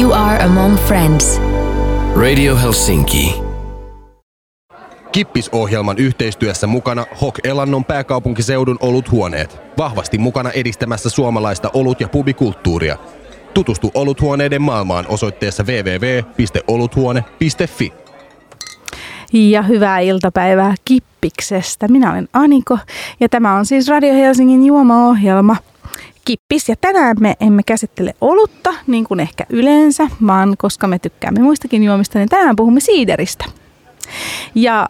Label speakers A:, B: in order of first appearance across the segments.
A: You are among friends.
B: Radio Helsinki.
C: Kippisohjelman yhteistyössä mukana Hok Elannon pääkaupunkiseudun oluthuoneet. Vahvasti mukana edistämässä suomalaista olut- ja pubikulttuuria. Tutustu oluthuoneiden maailmaan osoitteessa www.oluthuone.fi.
D: Ja hyvää iltapäivää Kippiksestä. Minä olen Aniko ja tämä on siis Radio Helsingin juomaohjelma Kippis. Ja tänään me emme käsittele olutta niin kuin ehkä yleensä, vaan koska me tykkäämme muistakin juomista, niin tänään puhumme siideristä. Ja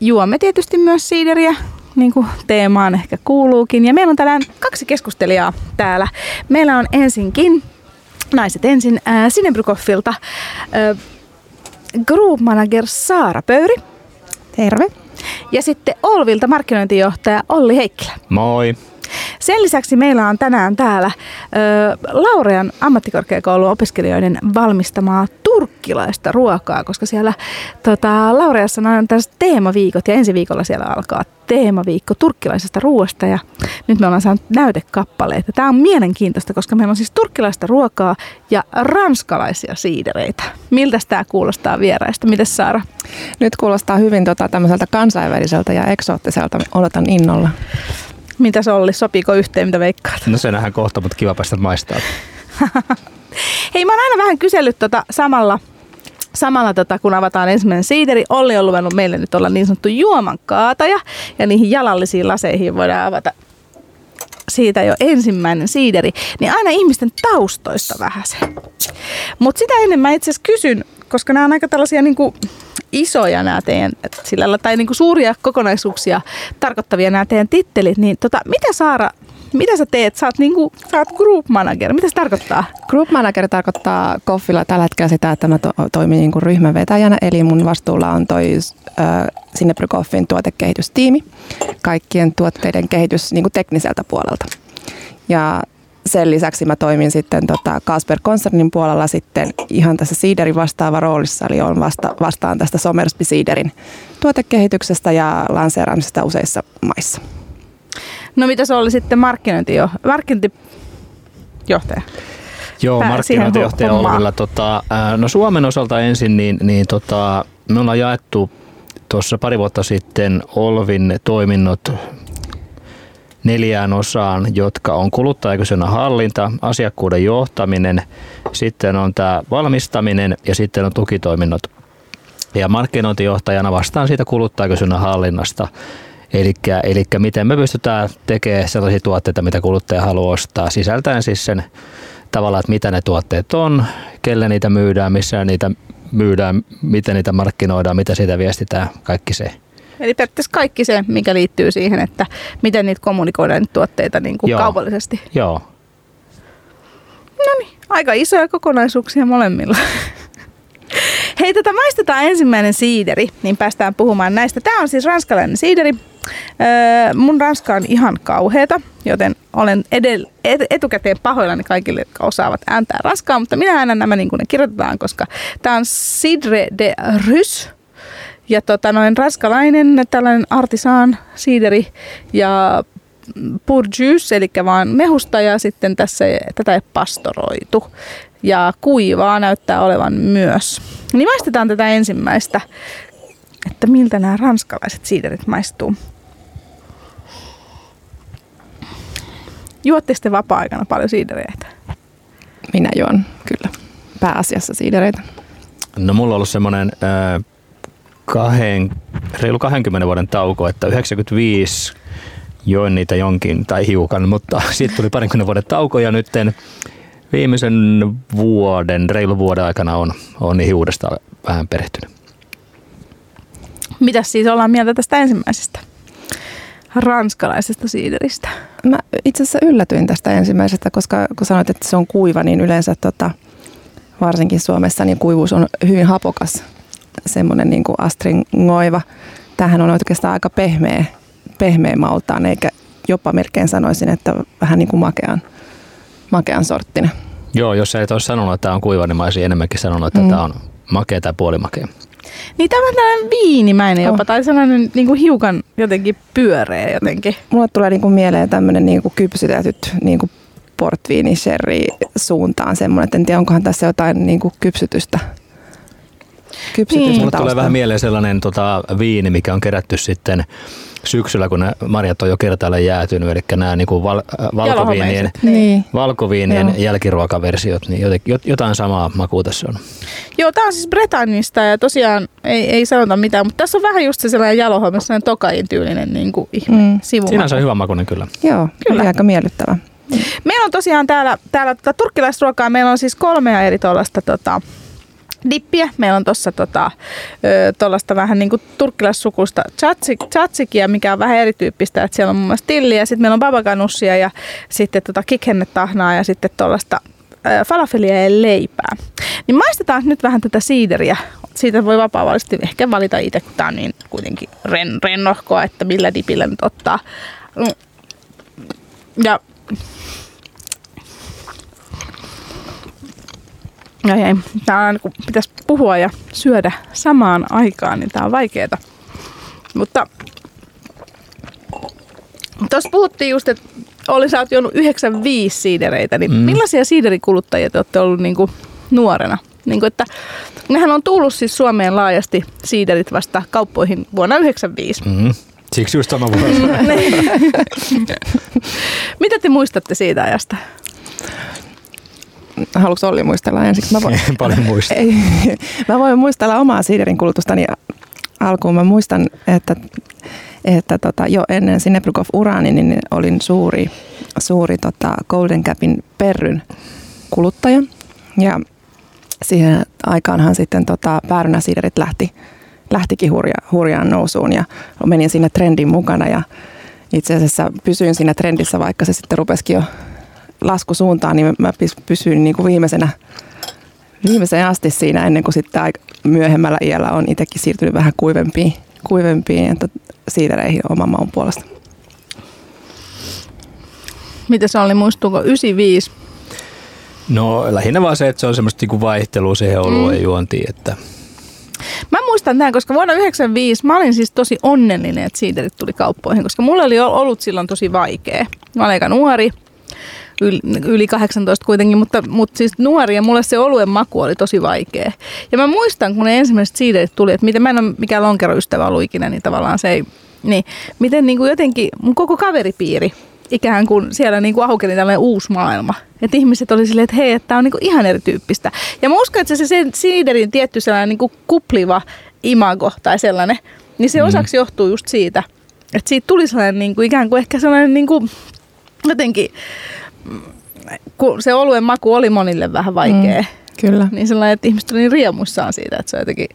D: juomme tietysti myös siideriä, niin kuin teemaan ehkä kuuluukin. Ja meillä on tänään kaksi keskustelijaa täällä. Meillä on ensinkin, naiset ensin, äh, Sinebrykoffilta, äh, Group Manager Saara Pöyri.
E: Terve.
D: Ja sitten Olvilta markkinointijohtaja Olli Heikkilä.
F: Moi.
D: Sen lisäksi meillä on tänään täällä ö, Laurean ammattikorkeakoulun opiskelijoiden valmistamaa turkkilaista ruokaa, koska siellä tota, Laureassa on tällaiset teemaviikot ja ensi viikolla siellä alkaa teemaviikko turkkilaisesta ruoasta ja nyt me ollaan saanut näytekappaleita. Tämä on mielenkiintoista, koska meillä on siis turkkilaista ruokaa ja ranskalaisia siidereitä. Miltä tämä kuulostaa vieraista? Mites Saara?
E: Nyt kuulostaa hyvin tota, tämmöiseltä kansainväliseltä ja eksoottiselta. Odotan innolla.
D: Mitä se oli? Sopiiko yhteen, mitä veikkaat?
F: No se nähdään kohta, mutta kiva päästä maistaa.
D: Hei, mä oon aina vähän kysellyt tota samalla, samalla tota, kun avataan ensimmäinen siideri. Olli on luvannut meille nyt olla niin sanottu juoman kaataja. Ja niihin jalallisiin laseihin voidaan avata siitä jo ensimmäinen siideri. Niin aina ihmisten taustoista vähän se. Mutta sitä ennen mä itse asiassa kysyn, koska nämä on aika tällaisia niin kuin isoja nämä teidän, sillä, tai niin kuin suuria kokonaisuuksia tarkoittavia nämä teidän tittelit, niin tota, mitä Saara, mitä sä teet? Sä oot, kuin, sä oot group manager. Mitä se tarkoittaa?
E: Group manager tarkoittaa Koffilla tällä hetkellä sitä, että mä to, toimin niin kuin ryhmänvetäjänä, eli mun vastuulla on toi äh, Sinebry Koffin tuotekehitystiimi, kaikkien tuotteiden kehitys niin kuin tekniseltä puolelta. Ja sen lisäksi mä toimin sitten tota Kasper Konsernin puolella sitten ihan tässä Siiderin vastaava roolissa, eli on vasta, vastaan tästä Somersby Siiderin tuotekehityksestä ja lanseeraamisesta useissa maissa.
D: No mitä se oli sitten markkinointijo- markkinointijohtaja?
F: Joo, markkinointijohtaja Olvilla. Tota, no Suomen osalta ensin, niin, niin tota, me ollaan jaettu tuossa pari vuotta sitten Olvin toiminnot neljään osaan, jotka on kuluttajakysynnän hallinta, asiakkuuden johtaminen, sitten on tämä valmistaminen ja sitten on tukitoiminnot. Ja markkinointijohtajana vastaan siitä kuluttajakysynnän hallinnasta. Eli miten me pystytään tekemään sellaisia tuotteita, mitä kuluttaja haluaa ostaa, sisältäen siis sen tavallaan, että mitä ne tuotteet on, kelle niitä myydään, missä niitä myydään, miten niitä markkinoidaan, mitä siitä viestitään, kaikki se.
D: Eli periaatteessa kaikki se, mikä liittyy siihen, että miten niitä kommunikoidaan niitä tuotteita niin kuin Joo. kaupallisesti.
F: Joo.
D: No niin, aika isoja kokonaisuuksia molemmilla. Hei, tätä tota, maistetaan ensimmäinen siideri, niin päästään puhumaan näistä. Tämä on siis ranskalainen siideri. Öö, mun ranska on ihan kauheeta, joten olen edel, et, etukäteen pahoillani kaikille, jotka osaavat ääntää ranskaa, mutta minä äännän nämä niin kuin ne kirjoitetaan, koska tämä on Cidre de Rus. Ja tota, noin ranskalainen tällainen artisaan siideri ja purjuice, eli vaan mehusta ja sitten tässä tätä ei pastoroitu. Ja kuivaa näyttää olevan myös. Niin maistetaan tätä ensimmäistä, että miltä nämä ranskalaiset siiderit maistuu. Juotte sitten vapaa-aikana paljon siidereitä?
E: Minä juon kyllä pääasiassa siidereitä.
F: No mulla on ollut semmoinen äh, kahden, reilu 20 vuoden tauko, että 95 join niitä jonkin tai hiukan, mutta sitten tuli parinkymmenen vuoden tauko ja nyt viimeisen vuoden, reilu vuoden aikana on, on niihin uudestaan vähän perehtynyt.
D: Mitä siis ollaan mieltä tästä ensimmäisestä ranskalaisesta siideristä?
E: Mä itse asiassa yllätyin tästä ensimmäisestä, koska kun sanoit, että se on kuiva, niin yleensä tota, varsinkin Suomessa niin kuivuus on hyvin hapokas semmoinen niin kuin astringoiva. Tämähän on oikeastaan aika pehmeä, pehmeä maultaan, eikä jopa melkein sanoisin, että vähän niin kuin makean, makean sorttinen.
F: Joo, jos ei olisi sanonut, että tämä on kuiva, niin mä olisin enemmänkin sanonut, että mm. tämä on makea tai puolimakea.
D: Niin tämä on tällainen viinimäinen jopa, oh. tai sellainen niin kuin hiukan jotenkin pyöreä jotenkin.
E: Mulle tulee niin kuin mieleen tämmöinen niin kuin kypsytetyt niin kuin portviini, sherry suuntaan semmoinen, että en tiedä onkohan tässä jotain niin kuin kypsytystä.
F: Kypsytystä niin. Mulle tulee vähän mieleen sellainen tota, viini, mikä on kerätty sitten syksyllä, kun ne marjat on jo kertaalle jäätynyt, eli nämä niin kuin val, äh, valkoviinien, niin. valkoviinien jälkiruokaversiot, niin jotain samaa makua tässä on.
D: Joo, tämä on siis Bretannista ja tosiaan ei, ei sanota mitään, mutta tässä on vähän just se sellainen jalohomme, sellainen tokain tyylinen niin kuin ihme mm. sivu.
F: Siinä on hyvä makuinen kyllä.
E: Joo, kyllä. aika miellyttävä.
D: Meillä on tosiaan täällä, täällä tota, turkkilaisruokaa, meillä on siis kolmea eri tuollaista tota, dippiä. Meillä on tuossa tota, tuollaista vähän niin kuin turkkilaissukusta tzatsikia, mikä on vähän erityyppistä. Että siellä on muun muassa tilliä, sitten meillä on babaganussia ja sitten tota kikhennetahnaa ja sitten tuollaista falafelia ja leipää. Niin maistetaan nyt vähän tätä siideriä. Siitä voi vapaa ehkä valita itse, kun tämä on niin kuitenkin ren, rennohkoa, että millä dipillä nyt ottaa. Mm. Ja Ai ei. Tää on, kun pitäisi puhua ja syödä samaan aikaan, niin tämä on vaikeeta. Mutta tuossa puhuttiin just, että oli sä oot juonut 95 siidereitä, niin mm. millaisia siiderikuluttajia te olette ollut niinku nuorena? Niinku, että nehän on tullut siis Suomeen laajasti siiderit vasta kauppoihin vuonna 1995. Mm.
F: Siksi just sama vuosi.
D: Mitä te muistatte siitä ajasta?
E: Haluatko Olli muistella ensiksi?
F: Mä voin, paljon muista.
E: Mä voin muistella omaa siiderin kulutustani alkuun. Mä muistan, että, että tota, jo ennen Sinebrukov uraani niin olin suuri, suuri tota Golden Capin perryn kuluttaja. Ja siihen aikaanhan sitten tota, päärynäsiiderit lähti, lähtikin hurja, hurjaan nousuun ja menin siinä trendin mukana ja itse asiassa pysyin siinä trendissä, vaikka se sitten rupesikin jo laskusuuntaan, niin mä pysyin niin kuin viimeisenä, viimeiseen asti siinä ennen kuin sitten aika myöhemmällä iällä on itsekin siirtynyt vähän kuivempiin, kuivempiin että siidereihin oman maun puolesta.
D: Mitä se oli, muistuuko 95?
F: No lähinnä vaan se, että se on semmoista niinku vaihtelua siihen olueen mm. juontiin, että
D: Mä muistan tämän, koska vuonna 1995 mä olin siis tosi onnellinen, että siiderit tuli kauppoihin, koska mulla oli ollut silloin tosi vaikea. Mä olin aika nuori, yli, yli 18 kuitenkin, mutta, mutta siis nuori ja mulle se oluen maku oli tosi vaikea. Ja mä muistan, kun ne ensimmäiset siiderit tuli, että miten mä en ole mikään lonkeroystävä ollut ikinä, niin tavallaan se ei, niin miten niin kuin jotenkin mun koko kaveripiiri ikään kuin siellä niin kuin aukeni tällainen uusi maailma. Että ihmiset oli silleen, että hei, että tämä on niin kuin ihan erityyppistä. Ja mä uskon, että se, se siiderin tietty sellainen niin kuin kupliva imago tai sellainen, niin se mm. osaksi johtuu just siitä, että siitä tuli sellainen niin kuin ikään kuin ehkä sellainen niin kuin jotenkin kun se oluen maku oli monille vähän vaikea. Mm,
E: kyllä.
D: Niin sellainen, että ihmiset oli niin riemuissaan siitä, että se on jotenkin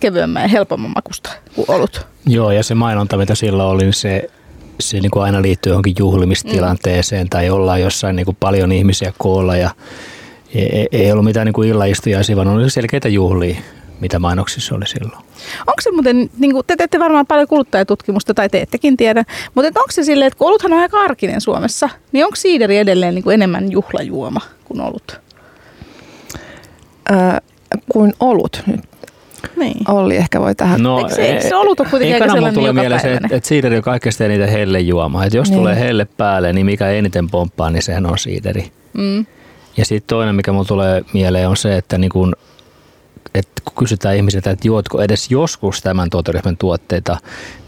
D: kevyemmän ja helpomman makusta kuin olut.
F: Joo, ja se mainonta, mitä silloin oli, niin se, se niin kuin aina liittyy johonkin juhlimistilanteeseen mm. tai ollaan jossain niin kuin paljon ihmisiä koolla ja ei, ei ollut mitään niin kuin illaistujaisia, vaan oli selkeitä juhlia mitä mainoksissa oli silloin.
D: Onko se muuten, niin kuin, te teette varmaan paljon kuluttajatutkimusta tai teettekin tiedä, mutta onko se silleen, että kun oluthan on aika arkinen Suomessa, niin onko siideri edelleen niin kuin enemmän juhlajuoma kuin olut?
E: Öö, kuin olut nyt. Niin. Olli ehkä voi tähän.
D: No, eikö se, eikö se olut on kuitenkin aika sellainen tulee mieleen se,
F: että, että siideri on kaikkein eniten hellejuoma. Että jos niin. tulee helle päälle, niin mikä eniten pomppaa, niin sehän on siideri. Mm. Ja sitten toinen, mikä mulle tulee mieleen, on se, että niin kun että kun kysytään ihmisiltä, että juotko edes joskus tämän tuoteryhmän tuotteita,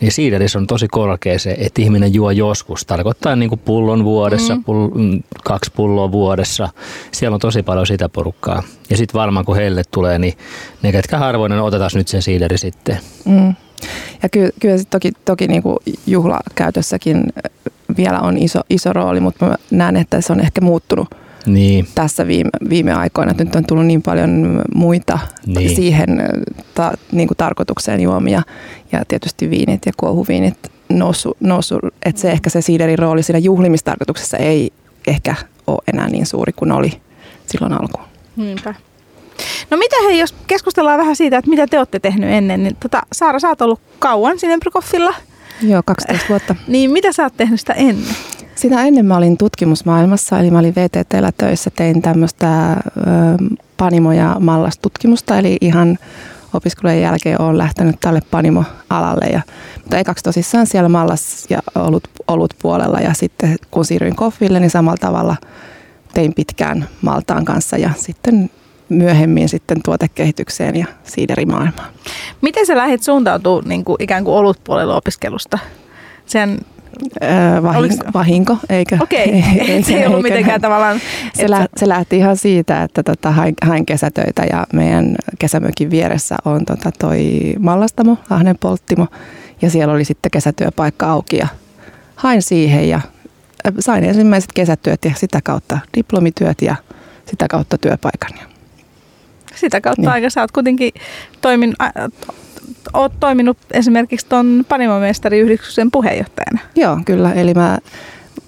F: niin siiderissä on tosi korkea se, että ihminen juo joskus. Tarkoittaa niin kuin pullon vuodessa, mm. pull, mm, kaksi pulloa vuodessa. Siellä on tosi paljon sitä porukkaa. Ja sitten varmaan kun heille tulee, niin ne ketkä harvoin, otetaan nyt sen siideri sitten. Mm.
E: Ja ky- kyllä toki, toki niin kuin juhlakäytössäkin vielä on iso, iso rooli, mutta mä näen, että se on ehkä muuttunut – niin. tässä viime, viime aikoina. Nyt on tullut niin paljon muita niin. siihen ta, niin kuin tarkoitukseen juomia ja tietysti viinit ja kuohuviinit noussut, noussut että se ehkä se siiderin rooli siinä juhlimistarkoituksessa ei ehkä ole enää niin suuri kuin oli silloin alkuun.
D: Niinpä. No mitä hei, jos keskustellaan vähän siitä, että mitä te olette tehnyt ennen, niin tota, Saara, sä oot ollut kauan sinne Brykoffilla.
E: Joo, 12 vuotta.
D: niin mitä sä oot tehnyt sitä ennen?
E: Sitä ennen mä olin tutkimusmaailmassa, eli mä olin VTTllä töissä, tein tämmöistä panimo- ja mallastutkimusta, eli ihan opiskelujen jälkeen olen lähtenyt tälle Panimo-alalle. Ja, mutta ekaksi tosissaan siellä mallas ja olut, olut puolella ja sitten kun siirryin koffille, niin samalla tavalla tein pitkään Maltaan kanssa ja sitten myöhemmin sitten tuotekehitykseen ja siiderimaailmaan.
D: Miten sä lähdit suuntautumaan niin kuin ikään kuin olutpuolella opiskelusta? Sen
E: Öö, vahinko, vahinko, eikö?
D: Okei, okay. ei, se ei ollut mitenkään tavallaan...
E: Se, lä, se lähti ihan siitä, että tota, hain, hain kesätöitä ja meidän kesämökin vieressä on tota, toi mallastamo, Ahnen polttimo, ja siellä oli sitten kesätyöpaikka auki ja hain siihen ja sain ensimmäiset kesätyöt ja sitä kautta diplomityöt ja sitä kautta työpaikan.
D: Sitä kautta niin. aika sä oot kuitenkin toimin, äh, oot toiminut esimerkiksi tuon panimomestariyhdistyksen puheenjohtajana.
E: Joo, kyllä. Eli mä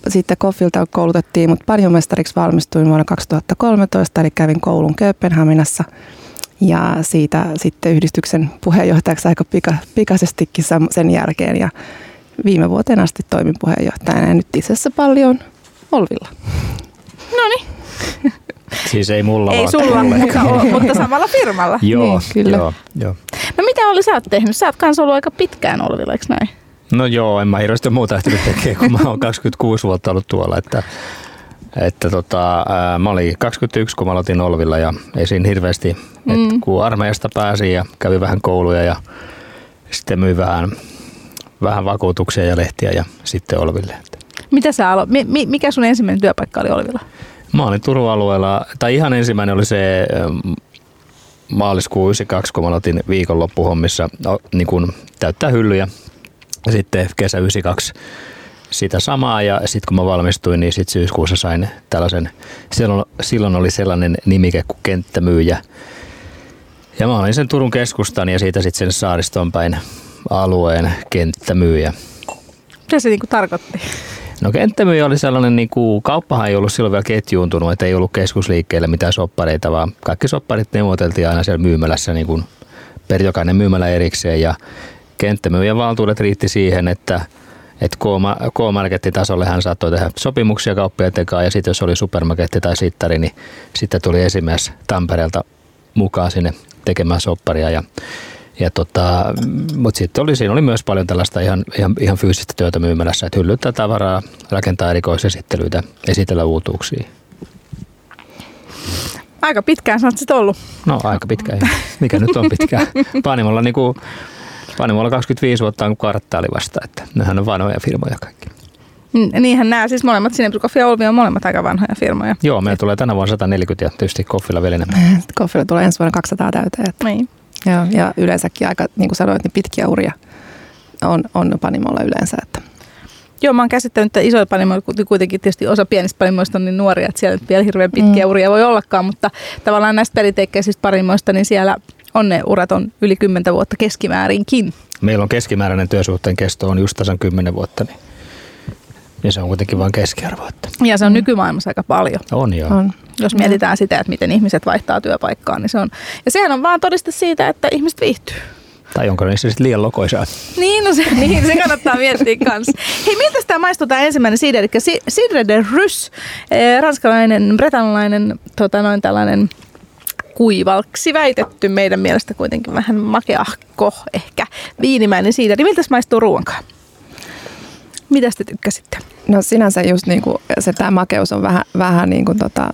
E: sitten Koffilta koulutettiin, mutta panimomestariksi valmistuin vuonna 2013, eli kävin koulun Kööpenhaminassa. Ja siitä sitten yhdistyksen puheenjohtajaksi aika pika, pikaisestikin sen jälkeen. Ja viime vuoteen asti toimin puheenjohtajana ja nyt itse asiassa paljon Olvilla.
D: No niin.
F: Siis ei mulla
D: Ei sulla, mutta, mutta samalla firmalla.
F: joo, niin, kyllä. Joo, joo.
D: No mitä oli sä oot tehnyt? Sä oot kanssa ollut aika pitkään Olvilla, eikö näin?
F: No joo, en mä hirveästi muuta ehtinyt tekemään, kun mä oon 26 vuotta ollut tuolla. Että, että tota, ää, mä olin 21, kun mä aloitin Olvilla ja ei siinä hirveästi, mm. että kun armeijasta pääsin ja kävi vähän kouluja ja sitten myi vähän, vähän vakuutuksia ja lehtiä ja sitten Olville.
D: Mitä sä alo- mikä sun ensimmäinen työpaikka oli Olvilla?
F: Mä olin Turun alueella, tai ihan ensimmäinen oli se ähm, maaliskuun 92, kun mä aloitin viikonloppuhommissa no, niin kun täyttää hyllyjä. Sitten kesä 92 sitä samaa ja sitten kun mä valmistuin, niin sitten syyskuussa sain tällaisen, silloin, silloin oli sellainen nimike kuin kenttämyyjä. Ja mä olin sen Turun keskustan ja siitä sitten sen saariston päin alueen kenttämyyjä.
D: Mitä se niinku tarkoitti?
F: No kenttämyyjä oli sellainen, niin kuin, kauppahan ei ollut silloin vielä ketjuuntunut, että ei ollut keskusliikkeellä mitään soppareita, vaan kaikki sopparit neuvoteltiin aina siellä myymälässä niin kuin per jokainen myymälä erikseen. Ja kenttämyyjän valtuudet riitti siihen, että että K-markettitasolle hän saattoi tehdä sopimuksia kauppojen tekaan ja sitten jos oli supermarketti tai sittari, niin sitten tuli esimies Tampereelta mukaan sinne tekemään sopparia. Ja ja tota, mutta sitten oli, siinä oli myös paljon tällaista ihan, ihan, ihan fyysistä työtä myymälässä, että hyllyttää tavaraa, rakentaa erikoisesittelyitä, esitellä uutuuksia.
D: Aika pitkään sä oot ollut.
F: No aika pitkään. Mikä nyt on pitkään? Panimolla, niin kuin, Panimolla 25 vuotta on karttaali vasta, että nehän on vanhoja firmoja kaikki.
D: Niinhän nämä siis molemmat, Sinebrykoff ja Olvi on molemmat aika vanhoja firmoja.
F: Joo, meillä tulee tänä vuonna 140 ja tietysti Koffilla vielä enemmän.
E: Koffilla tulee ensi vuonna 200 täyteen.
D: Niin.
E: Joo, ja yleensäkin aika, niin kuin sanoit, niin pitkiä uria on, on panimolla yleensä. Että.
D: Joo, mä oon käsittänyt, että isoja panimoja, kuitenkin tietysti osa pienistä panimoista on niin nuoria, että siellä vielä hirveän pitkiä mm. uria voi ollakaan, mutta tavallaan näistä perinteikkäisistä panimoista, niin siellä on ne urat on yli 10 vuotta keskimäärinkin.
F: Meillä on keskimääräinen työsuhteen kesto on just tasan 10 vuotta, niin ja se on kuitenkin vain keskiarvo. Että.
D: Ja se on mm. nykymaailmassa aika paljon.
F: On joo. On.
D: Jos mietitään sitä, että miten ihmiset vaihtaa työpaikkaa, niin se on. Ja sehän on vaan todiste siitä, että ihmiset viihtyy.
F: Tai onko niissä sitten liian lokoisaa?
D: Niin, no se, niin, se kannattaa miettiä kanssa. Hei, miltä tämä maistuu tämä ensimmäinen siide? Eli Cidre de Rys, eh, ranskalainen, bretanlainen, tota noin tällainen kuivalksi väitetty meidän mielestä kuitenkin vähän makeahko, ehkä viinimäinen siideri. Miltä se maistuu ruoankaan? Mitä te tykkäsitte?
E: No sinänsä just niin kuin se tämä makeus on vähän, vähän niin kuin tota,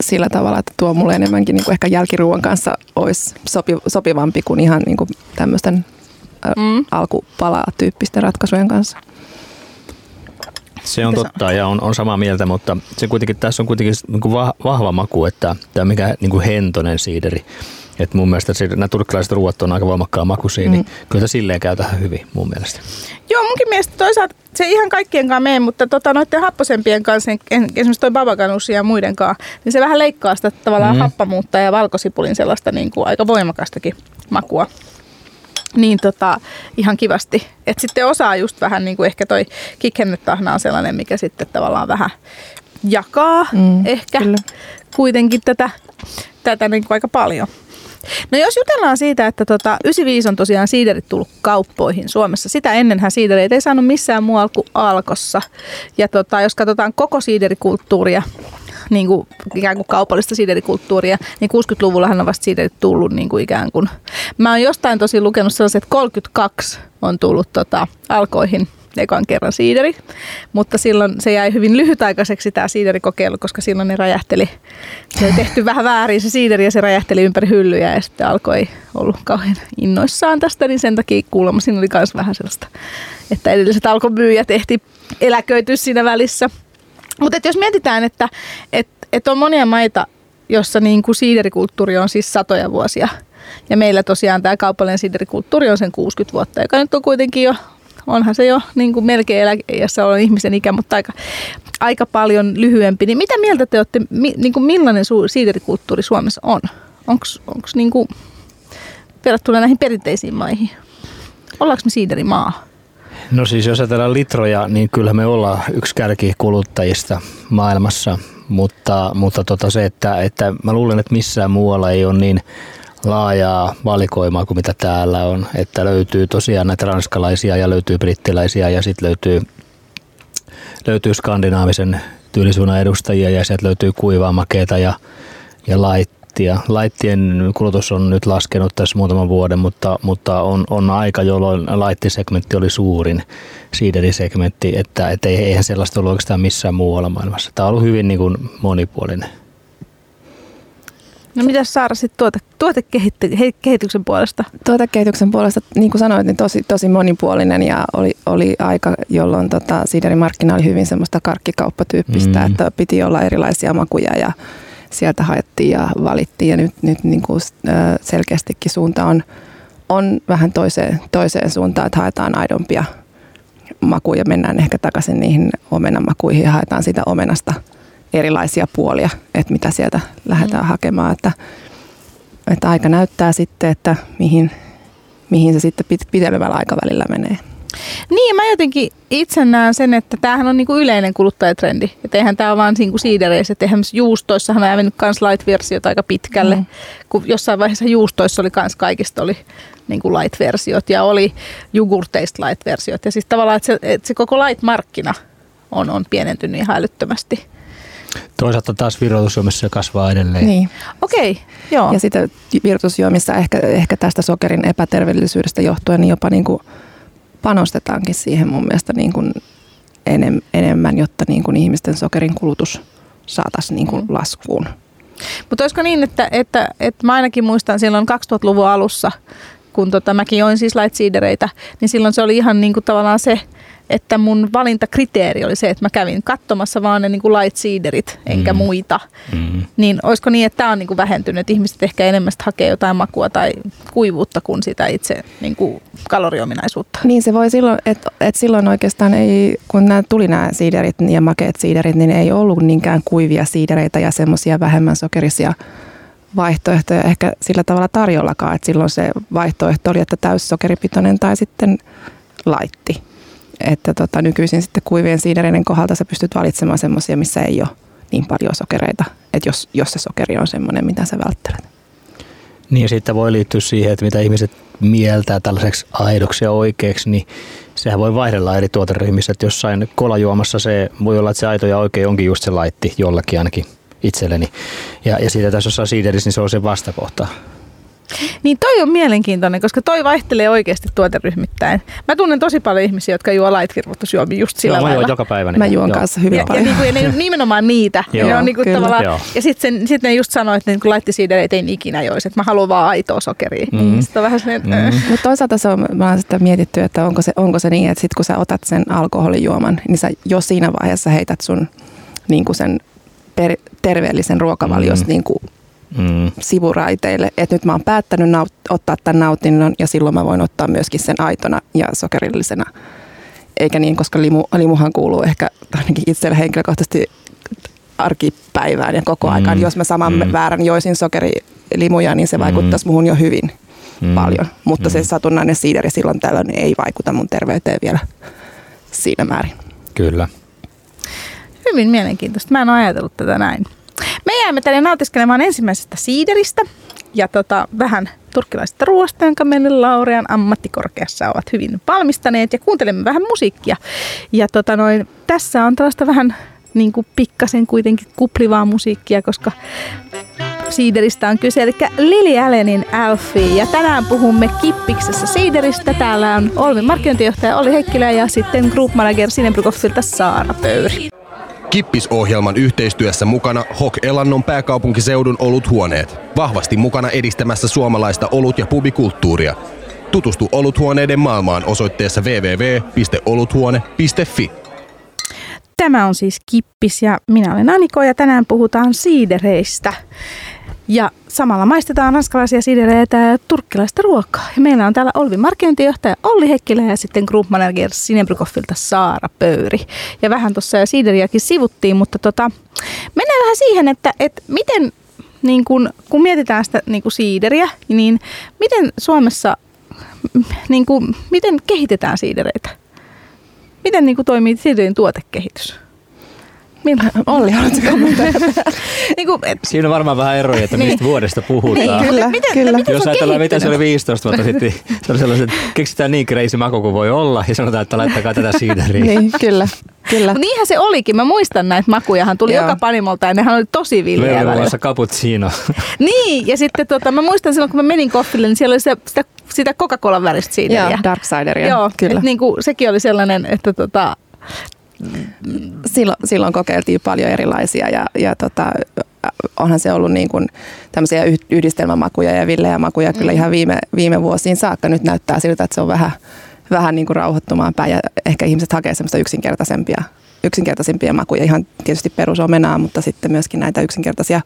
E: sillä tavalla, että tuo mulle enemmänkin niin kuin ehkä jälkiruuan kanssa olisi sopi, sopivampi kuin ihan niin kuin tämmöisten mm. alkupala-tyyppisten ratkaisujen kanssa.
F: Se on totta ja on, on samaa mieltä, mutta se kuitenkin, tässä on kuitenkin niin kuin vahva maku, että tämä mikä niin kuin hentonen siideri. Et mun mielestä se, nämä turkkilaiset ruuat on aika voimakkaan makuisia, niin mm. niin kyllä se silleen käy tähän hyvin mun mielestä.
D: Joo, munkin mielestä toisaalta se ihan kaikkien kanssa mene, mutta tota, noiden happosempien kanssa, esimerkiksi toi babaganussi ja muiden kanssa, niin se vähän leikkaa sitä tavallaan mm. happamuutta ja valkosipulin sellaista niin kuin aika voimakastakin makua. Niin tota, ihan kivasti. Et sitten osaa just vähän niin kuin ehkä toi kikhennetahna on sellainen, mikä sitten tavallaan vähän jakaa mm, ehkä kyllä. kuitenkin tätä, tätä niin kuin aika paljon. No jos jutellaan siitä, että tota, 95 on tosiaan siiderit tullut kauppoihin Suomessa. Sitä ennenhän siidereitä ei saanut missään muualla kuin Alkossa. Ja tota, jos katsotaan koko siiderikulttuuria niin kuin, ikään kuin kaupallista siiderikulttuuria, niin 60-luvullahan on vasta siiderit tullut niin kuin ikään kuin. Mä oon jostain tosi lukenut sellaiset, että 32 on tullut tota, alkoihin ekan kerran siideri, mutta silloin se jäi hyvin lyhytaikaiseksi tämä siiderikokeilu, koska silloin ne räjähteli. Se oli tehty vähän väärin se siideri ja se räjähteli ympäri hyllyjä ja sitten alkoi ollut kauhean innoissaan tästä, niin sen takia kuulemma siinä oli myös vähän sellaista, että edelliset alkomyyjät ehti eläköityä siinä välissä. Mutta jos mietitään, että et, et on monia maita, jossa niin kuin siiderikulttuuri on siis satoja vuosia, ja meillä tosiaan tämä kaupallinen siiderikulttuuri on sen 60 vuotta, joka nyt on kuitenkin jo onhan se jo niin kuin melkein eläkeiässä on ihmisen ikä, mutta aika, aika paljon lyhyempi. Niin mitä mieltä te olette, mi, niin kuin millainen su- siiderikulttuuri Suomessa on? Onko niin kuin, verrattuna näihin perinteisiin maihin? Ollaanko me siiderimaa?
F: No siis jos ajatellaan litroja, niin kyllä me ollaan yksi kärki kuluttajista maailmassa, mutta, mutta tota se, että, että mä luulen, että missään muualla ei ole niin laajaa valikoimaa kuin mitä täällä on. Että löytyy tosiaan näitä ranskalaisia ja löytyy brittiläisiä ja sitten löytyy, löytyy skandinaavisen tyylisuunnan edustajia ja sieltä löytyy kuivaa makeeta ja, ja laittia. Laittien kulutus on nyt laskenut tässä muutaman vuoden, mutta, mutta on, on aika, jolloin laittisegmentti oli suurin siiderisekmentti, että, että eihän sellaista ollut oikeastaan missään muualla maailmassa. Tämä on ollut hyvin niin kuin monipuolinen.
D: No mitä Saara sitten tuote, tuotekehityksen puolesta?
E: Tuotekehityksen puolesta, niin kuin sanoit, niin tosi, tosi monipuolinen ja oli, oli aika, jolloin tota, siiderimarkkina oli hyvin semmoista karkkikauppatyyppistä, mm. että piti olla erilaisia makuja ja sieltä haettiin ja valittiin ja nyt, nyt niin kuin selkeästikin suunta on, on vähän toiseen, toiseen suuntaan, että haetaan aidompia makuja, mennään ehkä takaisin niihin omenamakuihin ja haetaan sitä omenasta – erilaisia puolia, että mitä sieltä lähdetään mm. hakemaan. Että, että aika näyttää sitten, että mihin, mihin se sitten pit, pitemmällä aikavälillä menee.
D: Niin, mä jotenkin itse näen sen, että tämähän on niinku yleinen kuluttajatrendi. Että eihän tämä ole vaan niinku siidereissä. Että eihän juustoissahan on mennyt kans light-versiot aika pitkälle. Mm. Kun jossain vaiheessa juustoissa oli kans kaikista oli niinku light-versiot ja oli jogurteista light-versiot. Ja siis tavallaan, että se, että se koko light-markkina on, on pienentynyt ihan älyttömästi.
F: Toisaalta taas virvoitusjuomissa kasvaa edelleen.
E: Niin.
D: Okei, okay, joo.
E: Ja sitten virvoitusjuomissa ehkä, ehkä tästä sokerin epäterveellisyydestä johtuen niin jopa niin kuin panostetaankin siihen mun mielestä niin kuin enem, enemmän, jotta niin kuin ihmisten sokerin kulutus saataisiin niin kuin mm. laskuun.
D: Mutta olisiko niin, että, että, että mä ainakin muistan silloin 2000-luvun alussa, kun tota, mäkin join siis light niin silloin se oli ihan niin kuin tavallaan se, että mun valintakriteeri oli se, että mä kävin katsomassa vaan ne niin kuin light seederit, enkä mm. muita. Mm. Niin olisiko niin, että tämä on niin kuin vähentynyt, että ihmiset ehkä enemmän hakee jotain makua tai kuivuutta kuin sitä itse niin kuin kaloriominaisuutta.
E: Niin se voi silloin, että et silloin oikeastaan ei, kun nämä tuli nämä siiderit ja makeet siiderit, niin ei ollut niinkään kuivia siidereitä ja semmoisia vähemmän sokerisia vaihtoehtoja ehkä sillä tavalla tarjollakaan, että silloin se vaihtoehto oli, että täyssokeripitoinen tai sitten laitti että tota, nykyisin sitten kuivien siidereiden kohdalta sä pystyt valitsemaan semmoisia, missä ei ole niin paljon sokereita, että jos, jos se sokeri on semmoinen, mitä sä välttelet.
F: Niin ja sitten voi liittyä siihen, että mitä ihmiset mieltää tällaiseksi aidoksi ja oikeaksi, niin sehän voi vaihdella eri tuoteryhmissä, että jossain kolajuomassa se voi olla, että se aito ja oikein onkin just se laitti jollakin ainakin itselleni. Ja, ja siitä tässä jossain siiderissä, niin se on se vastakohta.
D: Niin toi on mielenkiintoinen, koska toi vaihtelee oikeasti tuoteryhmittäin. Mä tunnen tosi paljon ihmisiä, jotka juo light-kirvoitusjuomia just sillä Joo, lailla.
F: joka päivä. Niin
E: mä juon kanssa hyvin
D: ja,
E: paljon.
D: Ja, niin ja ne, nimenomaan niitä. ja, ne on niin kuin tavallaan, ja sitten sit ne just sanoo, että niin laittisiidereitä ei ikinä joisi, että mä haluan vaan aitoa sokeria. Mm. Sitten on vähän sellainen, mm.
E: äh. Mutta toisaalta se on, mä oon sitä mietitty, että onko se, onko se niin, että sit kun sä otat sen alkoholijuoman, niin sä jo siinä vaiheessa heität sun niin kuin sen per, terveellisen ruokavalios mm. niin kuin mm. sivuraiteille, että nyt mä oon päättänyt naut- ottaa tämän nautinnon ja silloin mä voin ottaa myöskin sen aitona ja sokerillisena. Eikä niin, koska limu, limuhan kuuluu ehkä ainakin itselle henkilökohtaisesti arkipäivään ja koko mm. aikaan. Jos mä saman mm. väärän joisin sokerilimuja, niin se mm. vaikuttaisi muhun jo hyvin mm. paljon. Mutta mm. se satunnainen siideri silloin tällöin ei vaikuta mun terveyteen vielä siinä määrin.
F: Kyllä.
D: Hyvin mielenkiintoista. Mä en ole ajatellut tätä näin. Me jäämme tänne nautiskelemaan ensimmäisestä siideristä ja tota, vähän turkkilaisesta ruoasta, jonka meille Laurean ammattikorkeassa ovat hyvin valmistaneet ja kuuntelemme vähän musiikkia. Ja tota noin, tässä on tällaista vähän niin kuin pikkasen kuitenkin kuplivaa musiikkia, koska siideristä on kyse, eli Lili Allenin Alfie. Ja tänään puhumme Kippiksessä siideristä. Täällä on Olvin markkinointijohtaja Olli Heikkilä ja sitten group manager Sinebrykoffilta Saara Pöyri.
C: Kippisohjelman yhteistyössä mukana Hok Elannon pääkaupunkiseudun oluthuoneet. Vahvasti mukana edistämässä suomalaista olut- ja pubikulttuuria. Tutustu oluthuoneiden maailmaan osoitteessa www.oluthuone.fi.
D: Tämä on siis Kippis ja minä olen Aniko ja tänään puhutaan siidereistä. Ja samalla maistetaan ranskalaisia siidereitä ja turkkilaista ruokaa. Ja meillä on täällä Olvi markkinointijohtaja Olli Hekkilä ja sitten group manager Sinebrykoffilta Saara Pöyri. Ja vähän tuossa jo siideriäkin sivuttiin, mutta tota, mennään vähän siihen, että, että miten, niin kun, kun mietitään sitä niin kun siideriä, niin miten Suomessa, niin kun, miten kehitetään siidereitä? Miten niin kuin toimii siiderin tuotekehitys?
E: Millä? Olli, haluatko kommentoida?
F: niin kuin, et... Siinä on varmaan vähän eroja, että niin. mistä vuodesta puhutaan.
E: Niin, kyllä, miten, kyllä.
F: Miten Jos ajatellaan, mitä se oli 15 vuotta sitten, se oli sellaiset, keksitään niin crazy maku kuin voi olla ja sanotaan, että laittakaa tätä siideriä.
E: niin, kyllä. Kyllä.
D: Mutta niinhän se olikin. Mä muistan näitä makujahan. Tuli Joo. joka panimolta ja nehän oli tosi villejä.
F: Veulassa cappuccino.
D: niin, ja sitten tota, mä muistan silloin, kun mä menin koffille, niin siellä oli se, sitä, sitä Coca-Colan väristä siideriä.
E: Joo, Dark Cideria.
D: Joo, kyllä. Et niin kuin, sekin oli sellainen, että tota,
E: silloin, silloin kokeiltiin paljon erilaisia ja, ja tota, onhan se ollut niin kuin tämmöisiä yhdistelmämakuja ja villejä makuja kyllä mm. ihan viime, viime vuosiin saakka. Nyt näyttää siltä, että se on vähän, vähän niin kuin rauhoittumaan päin ja ehkä ihmiset hakee semmoista yksinkertaisempia, yksinkertaisempia makuja. Ihan tietysti perusomenaa, mutta sitten myöskin näitä yksinkertaisia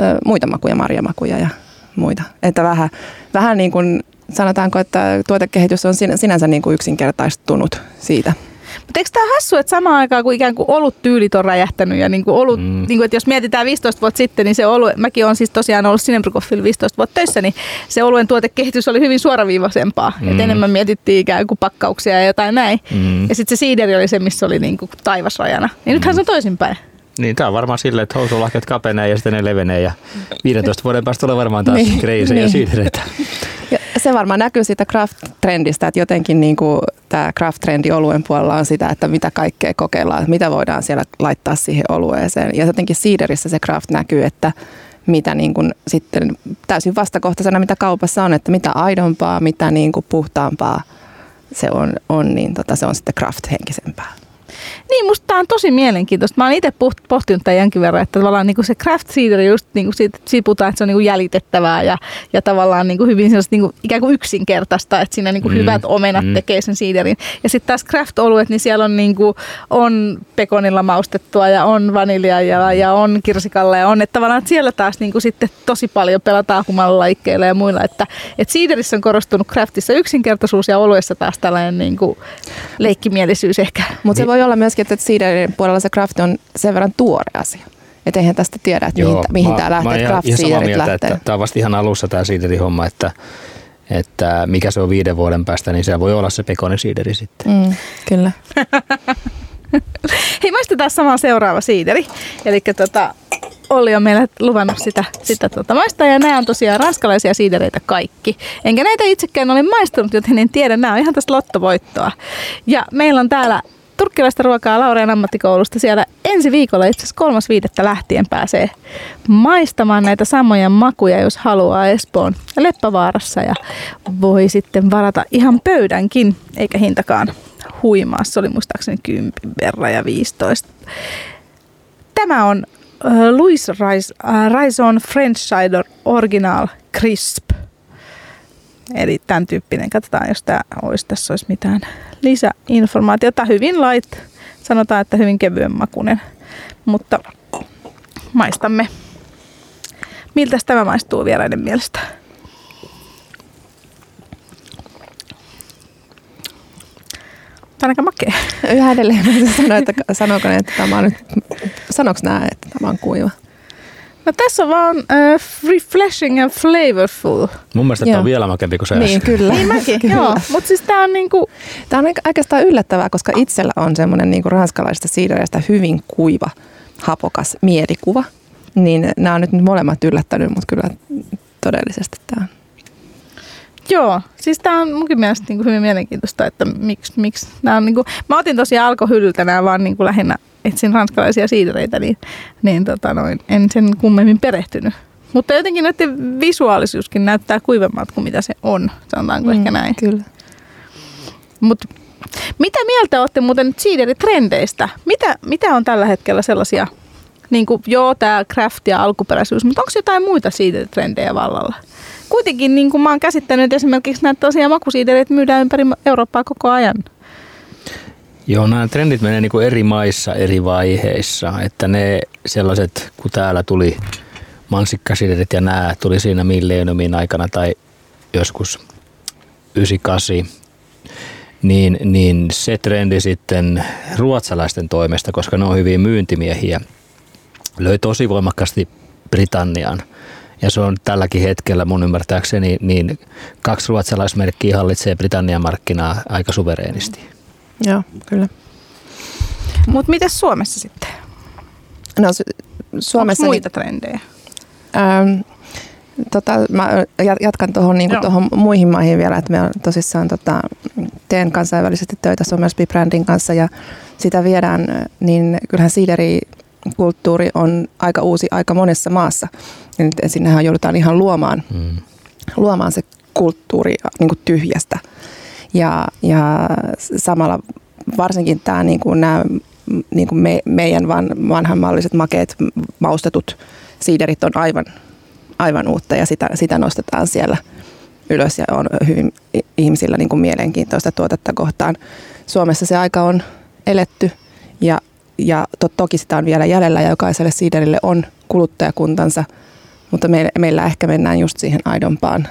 E: ö, muita makuja, marjamakuja ja muita. Että vähän, vähän niin kuin sanotaanko, että tuotekehitys on sinänsä niin kuin yksinkertaistunut siitä –
D: mutta eikö tämä hassu, että samaan aikaan kun ikään kuin olut tyylit on räjähtänyt ja niin kuin olut, mm. niin kuin, että jos mietitään 15 vuotta sitten, niin se olu, mäkin olen siis tosiaan ollut Sinebrykoffilla 15 vuotta töissä, niin se oluen tuotekehitys oli hyvin suoraviivaisempaa. Mm. Että enemmän mietittiin ikään kuin pakkauksia ja jotain näin. Mm. Ja sitten se siideri oli se, missä oli niin kuin taivasrajana. Niin nythän mm. se on toisinpäin.
F: Niin, tämä on varmaan silleen, että housulahket kapenee ja sitten ne levenee ja 15 vuoden päästä tulee varmaan taas niin, kreisejä niin. siidereitä.
E: Ja se varmaan näkyy siitä craft-trendistä, että jotenkin niin kuin tämä craft-trendi oluen puolella on sitä, että mitä kaikkea kokeillaan, mitä voidaan siellä laittaa siihen olueeseen. Ja jotenkin siiderissä se craft näkyy, että mitä niin kuin sitten täysin vastakohtaisena, mitä kaupassa on, että mitä aidompaa, mitä niin kuin puhtaampaa se on, on niin tota, se on sitten craft-henkisempää.
D: Niin, musta tämä on tosi mielenkiintoista. Mä oon itse pohtinut tämän jonkin verran, että tavallaan niin kuin se craft cider just niin kuin siitä, siitä puhutaan, että se on niin kuin jäljitettävää ja, ja tavallaan niin kuin hyvin niin kuin, ikään kuin yksinkertaista, että siinä niin kuin mm, hyvät omenat mm. tekee sen siiderin. Ja sitten taas craft-oluet, niin siellä on, niin kuin, on pekonilla maustettua ja on vaniljaa ja, ja on kirsikalla ja on, että tavallaan että siellä taas niin kuin sitten tosi paljon pelataan humalla laikkeilla ja muilla, että, että siiderissä on korostunut craftissa yksinkertaisuus ja oluessa taas tällainen niin kuin leikkimielisyys ehkä.
E: Mutta se voi olla myöskin, että siiderin puolella se craft on sen verran tuore asia. Että eihän tästä tiedä, että Joo, mihin, mihin tämä lähtee, että craft
F: siiderit lähtee. Että tämä on vasta ihan alussa tämä siiderin homma, että, että mikä se on viiden vuoden päästä, niin se voi olla se pekonisiideri sitten. Mm,
E: kyllä.
D: Hei, maistetaan sama seuraava siideri. Eli tota, Olli on meille luvannut sitä, sitä tuota maistaa ja nämä on tosiaan ranskalaisia siidereitä kaikki. Enkä näitä itsekään ole maistanut, joten en tiedä, nämä on ihan tästä lottovoittoa. Ja meillä on täällä turkkilaista ruokaa Laureen ammattikoulusta. Siellä ensi viikolla itse asiassa kolmas viidettä lähtien pääsee maistamaan näitä samoja makuja, jos haluaa Espoon Leppävaarassa. Ja voi sitten varata ihan pöydänkin, eikä hintakaan huimaa. Se oli muistaakseni 10 verran ja 15. Tämä on Louis Raison French Cider Original Crisp. Eli tämän tyyppinen. Katsotaan, jos tämä olisi, tässä olisi mitään lisäinformaatiota. Hyvin light. Sanotaan, että hyvin kevyen makunen. Mutta maistamme. Miltä tämä maistuu vieraiden mielestä? Tämä on aika makea.
E: Yhä edelleen sanoa, että sanooko ne, että tämä on nyt, sanoiko nämä, että tämä on kuiva?
D: No tässä on vaan uh, refreshing and flavorful.
F: Mun mielestä tämä on vielä makempi kuin se
E: Niin, äsken. kyllä.
D: Niin mäkin, kyllä. joo. Mutta siis tämä on niinku...
E: Tämä on oikeastaan yllättävää, koska itsellä on semmoinen niinku ranskalaisesta siidereistä hyvin kuiva, hapokas mielikuva. Niin nämä on nyt molemmat yllättänyt, mutta kyllä todellisesti tämä on.
D: Joo, siis tämä on munkin mielestä niinku hyvin mielenkiintoista, että miksi, miksi nämä on niinku, mä otin tosiaan alkohyllyltä nämä vaan niinku lähinnä etsin ranskalaisia siidereitä, niin, niin tota noin, en sen kummemmin perehtynyt. Mutta jotenkin näiden visuaalisuuskin näyttää kuivemmalta kuin mitä se on, sanotaanko mm, ehkä näin.
E: Kyllä.
D: Mut mitä mieltä olette muuten siideritrendeistä? Mitä, mitä on tällä hetkellä sellaisia, niin kuin joo tämä craft ja alkuperäisyys, mutta onko jotain muita siideritrendejä vallalla? Kuitenkin niin kuin mä oon käsittänyt esimerkiksi näitä tosiaan makusiidereitä myydään ympäri Eurooppaa koko ajan.
F: Joo, nämä trendit menee niin kuin eri maissa eri vaiheissa, että ne sellaiset, kun täällä tuli mansikkasiderit ja nämä tuli siinä milleniumin aikana tai joskus 98, niin, niin se trendi sitten ruotsalaisten toimesta, koska ne on hyvin myyntimiehiä, löi tosi voimakkaasti Britannian. Ja se on tälläkin hetkellä mun ymmärtääkseni, niin kaksi ruotsalaismerkkiä hallitsee Britannian markkinaa aika suvereenisti.
E: Joo, kyllä.
D: Mutta miten Suomessa sitten?
E: No Suomessa...
D: Onko muita trendejä?
E: Ähm, tota, mä jatkan tuohon niin muihin maihin vielä, että me tosissaan tota, teen kansainvälisesti töitä Somersby Brandin kanssa ja sitä viedään, niin kyllähän siideri kulttuuri on aika uusi aika monessa maassa. Ja nyt sinnehän joudutaan ihan luomaan, mm. luomaan se kulttuuri niin kuin tyhjästä. Ja, ja samalla varsinkin tämä, niin kuin nämä niin kuin me, meidän van, vanhanmalliset makeet maustetut siiderit on aivan, aivan uutta ja sitä, sitä nostetaan siellä ylös ja on hyvin ihmisillä niin kuin mielenkiintoista tuotetta kohtaan. Suomessa se aika on eletty ja, ja to, toki sitä on vielä jäljellä ja jokaiselle siiderille on kuluttajakuntansa, mutta meillä, meillä ehkä mennään just siihen aidompaan,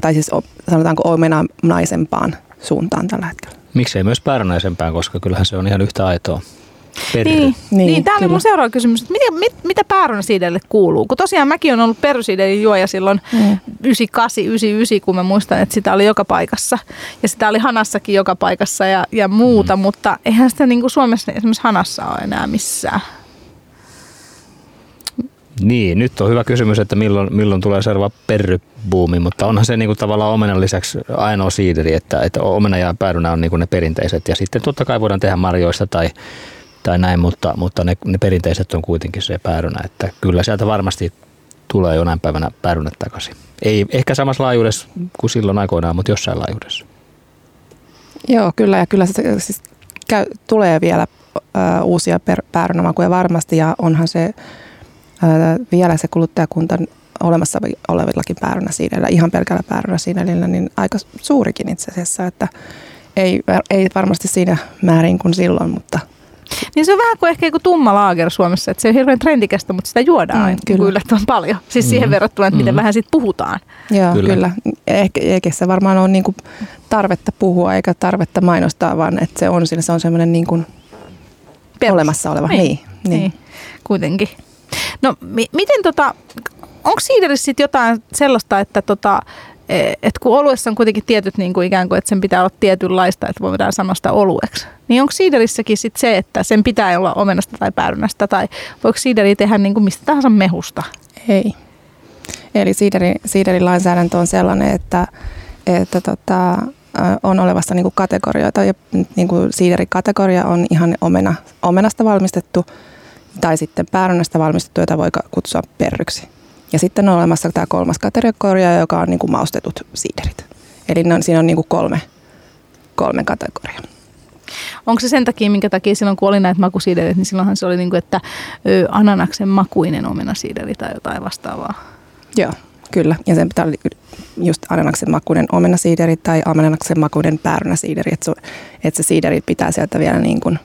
E: tai siis sanotaanko omenaisempaan suuntaan tällä hetkellä.
F: Miksei myös päärynäisempään, koska kyllähän se on ihan yhtä aitoa.
D: Perry. Niin, niin, niin tämä oli mun seuraava kysymys, että mitä, mit, mitä päärynäsiidelle kuuluu? Kun tosiaan mäkin on ollut perrysiidelin juoja silloin mm. 98, 99, kun mä muistan, että sitä oli joka paikassa. Ja sitä oli Hanassakin joka paikassa ja, ja muuta, mm. mutta eihän sitä niin kuin Suomessa esimerkiksi Hanassa ole enää missään.
F: Niin, nyt on hyvä kysymys, että milloin, milloin tulee seuraava perrybuumi, mutta onhan se niin kuin tavallaan omenan lisäksi ainoa siideri, että, että omena ja päärynä on niin kuin ne perinteiset ja sitten totta kai voidaan tehdä marjoista tai tai näin, mutta, mutta ne, ne perinteiset on kuitenkin se päärynä, että kyllä sieltä varmasti tulee jonain päivänä päärynät takaisin. Ei ehkä samassa laajuudessa kuin silloin aikoinaan, mutta jossain laajuudessa.
E: Joo, kyllä ja kyllä se siis käy, tulee vielä ö, uusia per, päärynämakuja varmasti ja onhan se vielä se kuluttajakunta olemassa olevillakin päärynäsiidellä, ihan pelkällä päärynäsiidellä, niin aika suurikin itse asiassa, että ei, ei varmasti siinä määrin kuin silloin, mutta –
D: niin se on vähän kuin ehkä joku tumma laager Suomessa, että se on hirveän trendikästä, mutta sitä juodaan mm, aina kyllä. yllättävän paljon. Siis mm. siihen verrattuna, että miten mm. vähän siitä puhutaan.
E: Joo, kyllä. kyllä. Ehkä, ehkä se varmaan on niinku tarvetta puhua eikä tarvetta mainostaa, vaan että se on, se on semmoinen niinku olemassa oleva.
D: Niin, niin, niin. niin. kuitenkin. No mi- miten tota, onko siiderissä jotain sellaista, että tota, Eh, et kun oluessa on kuitenkin tietyt niin kuin ikään kuin, että sen pitää olla tietynlaista, että voidaan sanoa sitä olueksi. Niin onko siiderissäkin sit se, että sen pitää olla omenasta tai päärynästä tai voiko siideri tehdä niin kuin mistä tahansa mehusta?
E: Ei. Eli siideri, lainsäädäntö on sellainen, että, että tota, on olevassa niin kuin kategorioita ja niin kuin siiderikategoria on ihan omena, omenasta valmistettu tai sitten päärynästä valmistettu, jota voi kutsua perryksi. Ja sitten on olemassa tämä kolmas kategoria, joka on niin kuin maustetut siiderit. Eli on, siinä on niin kuin kolme, kolme kategoriaa.
D: Onko se sen takia, minkä takia silloin kun oli näitä makusiiderit, niin silloinhan se oli niin kuin, että ananaksen makuinen omenasiideri tai jotain vastaavaa?
E: Joo, kyllä. Ja sen pitää olla just ananaksen makuinen omenasiideri tai ananaksen makuinen päärynäsiideri. Että se, että se siideri pitää sieltä vielä niin kuin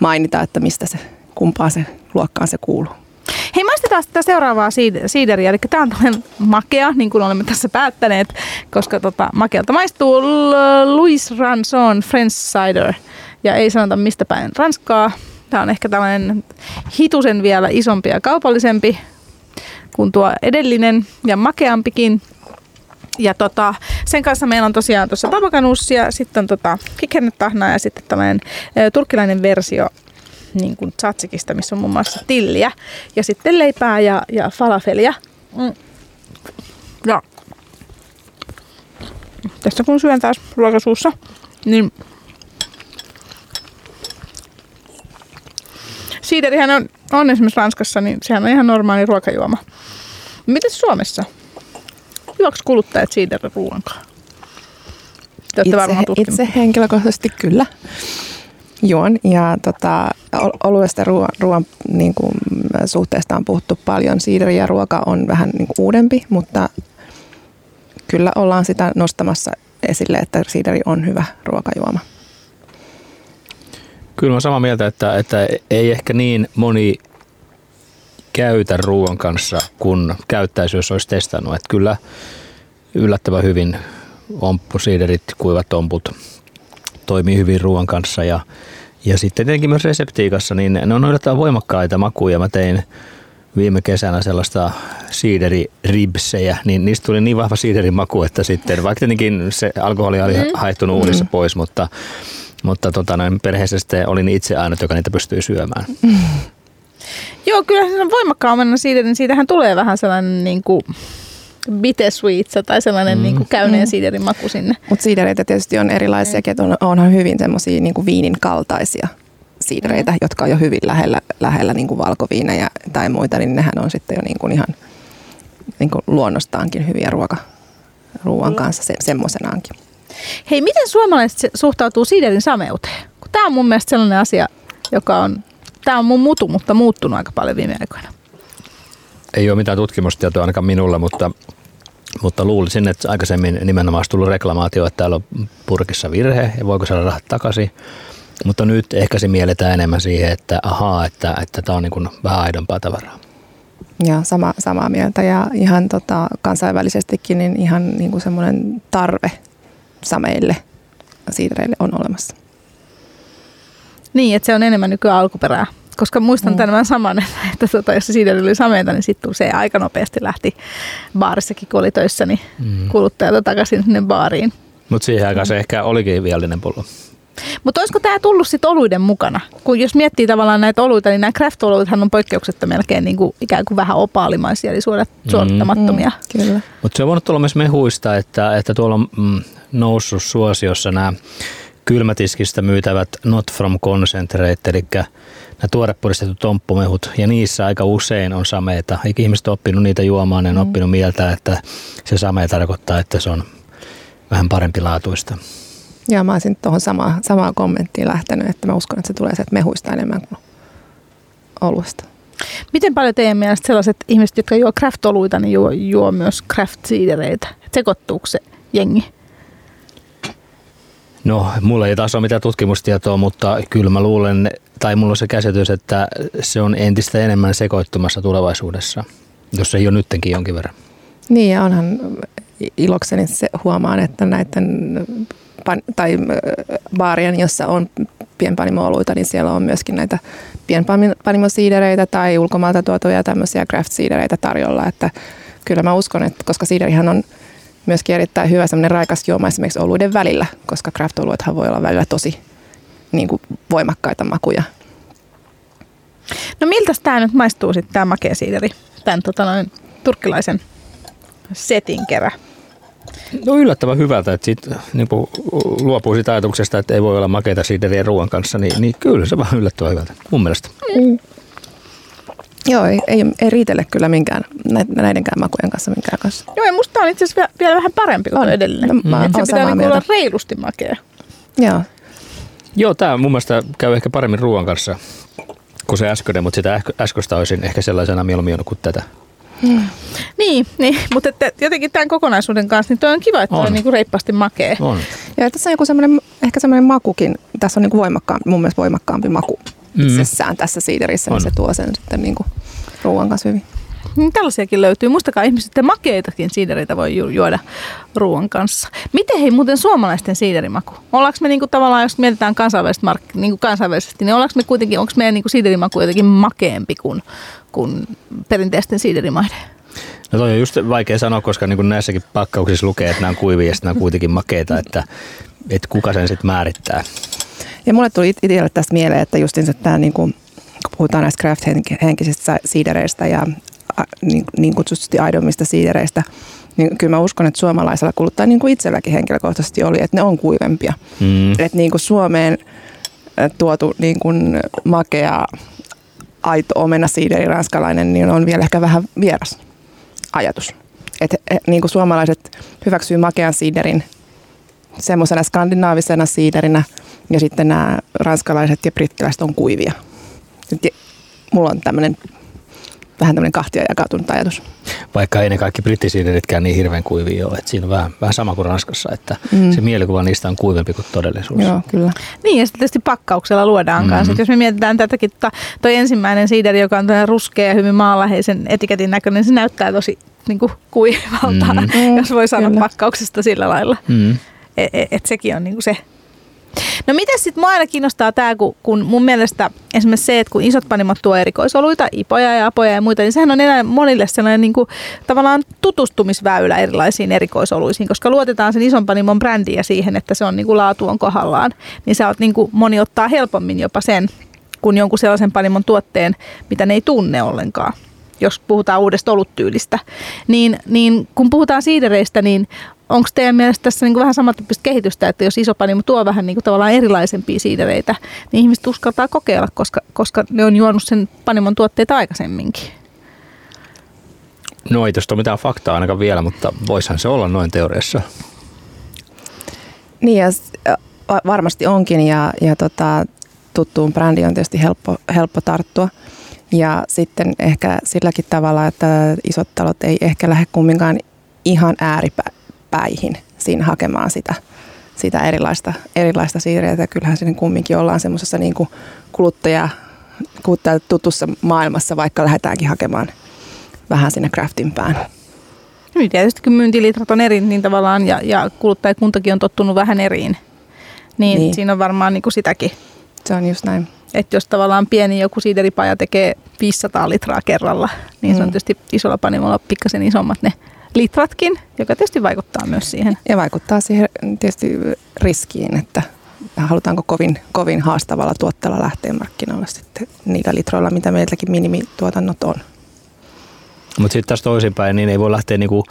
E: mainita, että mistä se, kumpaan se luokkaan se kuuluu.
D: Hei, maistetaan sitä seuraavaa siideriä. Eli tämä on tällainen makea, niin kuin olemme tässä päättäneet, koska tota, makealta maistuu Louis Ranson French Cider. Ja ei sanota mistä päin Ranskaa. Tämä on ehkä tällainen hitusen vielä isompi ja kaupallisempi kuin tuo edellinen ja makeampikin. Ja tota, sen kanssa meillä on tosiaan tuossa papakanussia, sitten on tota ja sitten tällainen turkkilainen versio niin kuin tsatsikista, missä on muun muassa tilliä. Ja sitten leipää ja, ja falafelia. Mm. Ja tässä kun syön taas ruokasuussa, niin siiderihän on, on esimerkiksi Ranskassa, niin sehän on ihan normaali ruokajuoma. Miten Suomessa? Juoks kuluttajat siiderin ruoankaan?
E: itse, itse henkilökohtaisesti kyllä juon. Ja tota, oluesta ruoan, ruoan niin kuin, suhteesta on puhuttu paljon. Siideri ja ruoka on vähän niin kuin uudempi, mutta kyllä ollaan sitä nostamassa esille, että siideri on hyvä ruokajuoma.
F: Kyllä olen samaa mieltä, että, että ei ehkä niin moni käytä ruoan kanssa, kun käyttäisi, jos olisi testannut. Että kyllä yllättävän hyvin omppusiiderit, kuivat omput toimii hyvin ruoan kanssa ja, ja sitten tietenkin myös reseptiikassa, niin ne on yllättävän voimakkaita makuja. Mä tein viime kesänä sellaista siideriribsejä, niin niistä tuli niin vahva siiderimaku, että sitten, vaikka tietenkin se alkoholi oli mm. haittunut uudessa mm. pois, mutta, mutta tota, noin perheessä sitten olin itse ainut, joka niitä pystyi syömään. Mm.
D: Joo, kyllä se on voimakkaamman siideri, niin siitähän tulee vähän sellainen niin kuin bittersweet tai sellainen mm. niin kuin käyneen mm. siiderin maku sinne.
E: Mutta siidereitä tietysti on erilaisia, mm. on, onhan hyvin semmoisia niin viinin kaltaisia siidereitä, mm. jotka on jo hyvin lähellä, lähellä niin kuin valkoviinejä tai muita, niin nehän on sitten jo niin kuin ihan niin kuin luonnostaankin hyviä ruoka, ruoan mm. kanssa se, semmoisenaankin.
D: Hei, miten suomalaiset suhtautuu siiderin sameuteen? Tämä on mun mielestä sellainen asia, joka on, tämä on mun mutu, mutta muuttunut aika paljon viime aikoina
F: ei ole mitään tutkimustietoa ainakaan minulla, mutta, mutta luulisin, että aikaisemmin nimenomaan olisi tullut reklamaatio, että täällä on purkissa virhe ja voiko saada rahat takaisin. Mutta nyt ehkä se mielletään enemmän siihen, että ahaa, että, että tämä on niin kuin vähän aidompaa tavaraa.
E: Ja sama, samaa mieltä ja ihan tota, kansainvälisestikin niin ihan niin kuin semmoinen tarve sameille siidereille on olemassa.
D: Niin, että se on enemmän nykyään alkuperää koska muistan mm. tämän saman, että, että tota, jos siitä oli sameita, niin sitten se aika nopeasti lähti baarissakin, kun oli töissä, niin mm. kuluttajalta takaisin sinne baariin.
F: Mutta siihen aikaan se ehkä olikin viallinen pullo.
D: Mutta olisiko tämä tullut sitten oluiden mukana? Kun jos miettii tavallaan näitä oluita, niin nämä craft-oluithan on poikkeuksetta melkein niin kuin, ikään kuin vähän opaalimaisia, eli suorat, mm. suorittamattomia. Mm,
E: kyllä.
F: Mutta se on voinut tulla myös mehuista, että, että tuolla on mm, noussut suosiossa nämä kylmätiskistä myytävät not from concentrate, eli nämä tuorepuristetut tomppumehut, ja niissä aika usein on sameita. Eikä ihmiset ole oppinut niitä juomaan, ne on mm. oppinut mieltä, että se same tarkoittaa, että se on vähän parempi laatuista.
E: Ja mä olisin tuohon sama, samaan kommenttiin lähtenyt, että mä uskon, että se tulee sieltä mehuista enemmän kuin olusta.
D: Miten paljon teidän mielestä sellaiset ihmiset, jotka juo craft-oluita, niin juo, juo myös craft-siidereitä? Sekoittuuko se jengi?
F: No, mulla ei taas ole mitään tutkimustietoa, mutta kyllä mä luulen, tai mulla on se käsitys, että se on entistä enemmän sekoittumassa tulevaisuudessa, jos ei ole nyttenkin jonkin verran.
E: Niin, ja onhan ilokseni se huomaan, että näiden tai baarien, jossa on pienpanimo-oluita, niin siellä on myöskin näitä pienpanimosiidereitä tai ulkomailta tuotuja tämmöisiä craft-siidereitä tarjolla, että kyllä mä uskon, että koska siiderihan on myöskin erittäin hyvä semmoinen raikas juoma esimerkiksi oluiden välillä, koska craft-oluethan voi olla välillä tosi niin kuin voimakkaita makuja.
D: No miltä tämä nyt maistuu sitten tämä makea siideri, tämän tota noin, turkkilaisen setin kerä?
F: No yllättävän hyvältä, että sit, niin luopuu siitä ajatuksesta, että ei voi olla makeita siideriä ruoan kanssa, niin, niin kyllä se vaan yllättävän hyvältä, mun mielestä. Mm.
E: Joo, ei, ei, ei riitele kyllä minkään, näidenkään makujen kanssa minkään kanssa.
D: Joo, ja musta on itse asiassa vielä, vielä vähän parempi kuin edellinen. No, mm. Se pitää niin olla reilusti makea.
E: Joo.
F: Joo, tämä mun mielestä käy ehkä paremmin ruoan kanssa kuin se äskeinen, mutta sitä äskeistä olisin ehkä sellaisena mieluummin kuin tätä.
D: Hmm. Niin, niin, mutta että jotenkin tämän kokonaisuuden kanssa, niin toi on kiva, että on, on niin kuin reippaasti makea.
F: On.
E: Ja tässä on joku semmoinen, ehkä semmoinen makukin, tässä on niin kuin voimakkaampi, mun mielestä voimakkaampi maku mm. itsessään tässä siiderissä, niin se tuo sen sitten niin kuin ruoan kanssa hyvin.
D: Niin tällaisiakin löytyy. Muistakaa ihmiset, että makeitakin siidereitä voi ju- juoda ruoan kanssa. Miten hei muuten suomalaisten siiderimaku? Ollaanko me niinku tavallaan, jos mietitään kansainvälisesti, mark- niinku kansainvälisesti niin ollaanko me kuitenkin, onko meidän niinku siiderimaku jotenkin makeampi kuin, kuin perinteisten siiderimaiden?
F: No toi on just vaikea sanoa, koska niin kuin näissäkin pakkauksissa lukee, että nämä on kuivia ja nämä on kuitenkin makeita, että, että kuka sen sitten määrittää.
E: Ja mulle tuli itselle tästä mieleen, että justin tämä niin kuin, kun puhutaan näistä craft-henkisistä siidereistä ja niin, niin kutsutusti aidommista siidereistä, niin kyllä mä uskon, että suomalaisella kuluttaa niin kuin itselläkin henkilökohtaisesti oli, että ne on kuivempia. Mm. Että niin kuin Suomeen tuotu niin kuin makea aito omena siideri ranskalainen, niin on vielä ehkä vähän vieras ajatus. Että niin kuin suomalaiset hyväksyy makean siiderin semmoisena skandinaavisena siiderinä ja sitten nämä ranskalaiset ja brittiläiset on kuivia. Mulla on tämmöinen vähän tämmöinen kahtia jakautunut ajatus.
F: Vaikka ei ne kaikki brittisiideritkään niin hirveän kuivia ole. Että siinä on vähän, vähän sama kuin Ranskassa, että mm. se mielikuva niistä on kuivempi kuin todellisuus.
E: Joo, kyllä.
D: Niin ja sitten tietysti pakkauksella luodaan mm-hmm. kanssa. jos me mietitään tätäkin, että toi ensimmäinen siideri, joka on ruskea ja hyvin maanläheisen etiketin näköinen, se näyttää tosi niin kuin kuivalta, mm. jos voi sanoa kyllä. pakkauksesta sillä lailla. Mm. Että et, et sekin on niin kuin se No miten sitten mua aina kiinnostaa tämä, kun, kun mun mielestä esimerkiksi se, että kun isot panimot tuo erikoisoluita, ipoja ja apoja ja muita, niin sehän on enää monille sellainen niin kuin, tavallaan tutustumisväylä erilaisiin erikoisoluisiin, koska luotetaan sen ison panimon brändiä siihen, että se on niin kuin laatu on kohdallaan, niin sä oot niin kuin, moni ottaa helpommin jopa sen, kuin jonkun sellaisen panimon tuotteen, mitä ne ei tunne ollenkaan jos puhutaan uudesta oluttyylistä. Niin, niin kun puhutaan siidereistä, niin onko teidän mielestä tässä niin kuin vähän samantyyppistä kehitystä, että jos iso panimo tuo vähän niin kuin tavallaan erilaisempia siidereitä, niin ihmiset uskaltaa kokeilla, koska, koska ne on juonut sen panimon tuotteita aikaisemminkin?
F: No ei tuosta ole mitään faktaa ainakaan vielä, mutta voisihan se olla noin teoriassa.
E: Niin ja varmasti onkin ja, ja tota, tuttuun brändi on tietysti helppo, helppo tarttua. Ja sitten ehkä silläkin tavalla, että isot talot ei ehkä lähde kumminkaan ihan ääripäihin siinä hakemaan sitä, sitä erilaista, erilaista siirreitä. Kyllähän siinä kumminkin ollaan semmoisessa niin kuluttaja, kuluttaja tutussa maailmassa, vaikka lähdetäänkin hakemaan vähän sinne craftin pään.
D: Niin tietysti kun myyntilitrat on eri, niin tavallaan ja, ja kuluttajakuntakin on tottunut vähän eriin, niin, niin. siinä on varmaan niin kuin sitäkin.
E: Se on just näin.
D: Että jos tavallaan pieni joku siideripaja tekee 500 litraa kerralla, niin mm. se on mm. tietysti isolla panimolla pikkasen isommat ne litratkin, joka tietysti vaikuttaa myös siihen.
E: Ja vaikuttaa siihen tietysti riskiin, että halutaanko kovin, kovin haastavalla tuotteella lähteä markkinoille sitten niillä litroilla, mitä meiltäkin minimituotannot on.
F: Mutta sitten taas toisinpäin, niin ei voi lähteä niinku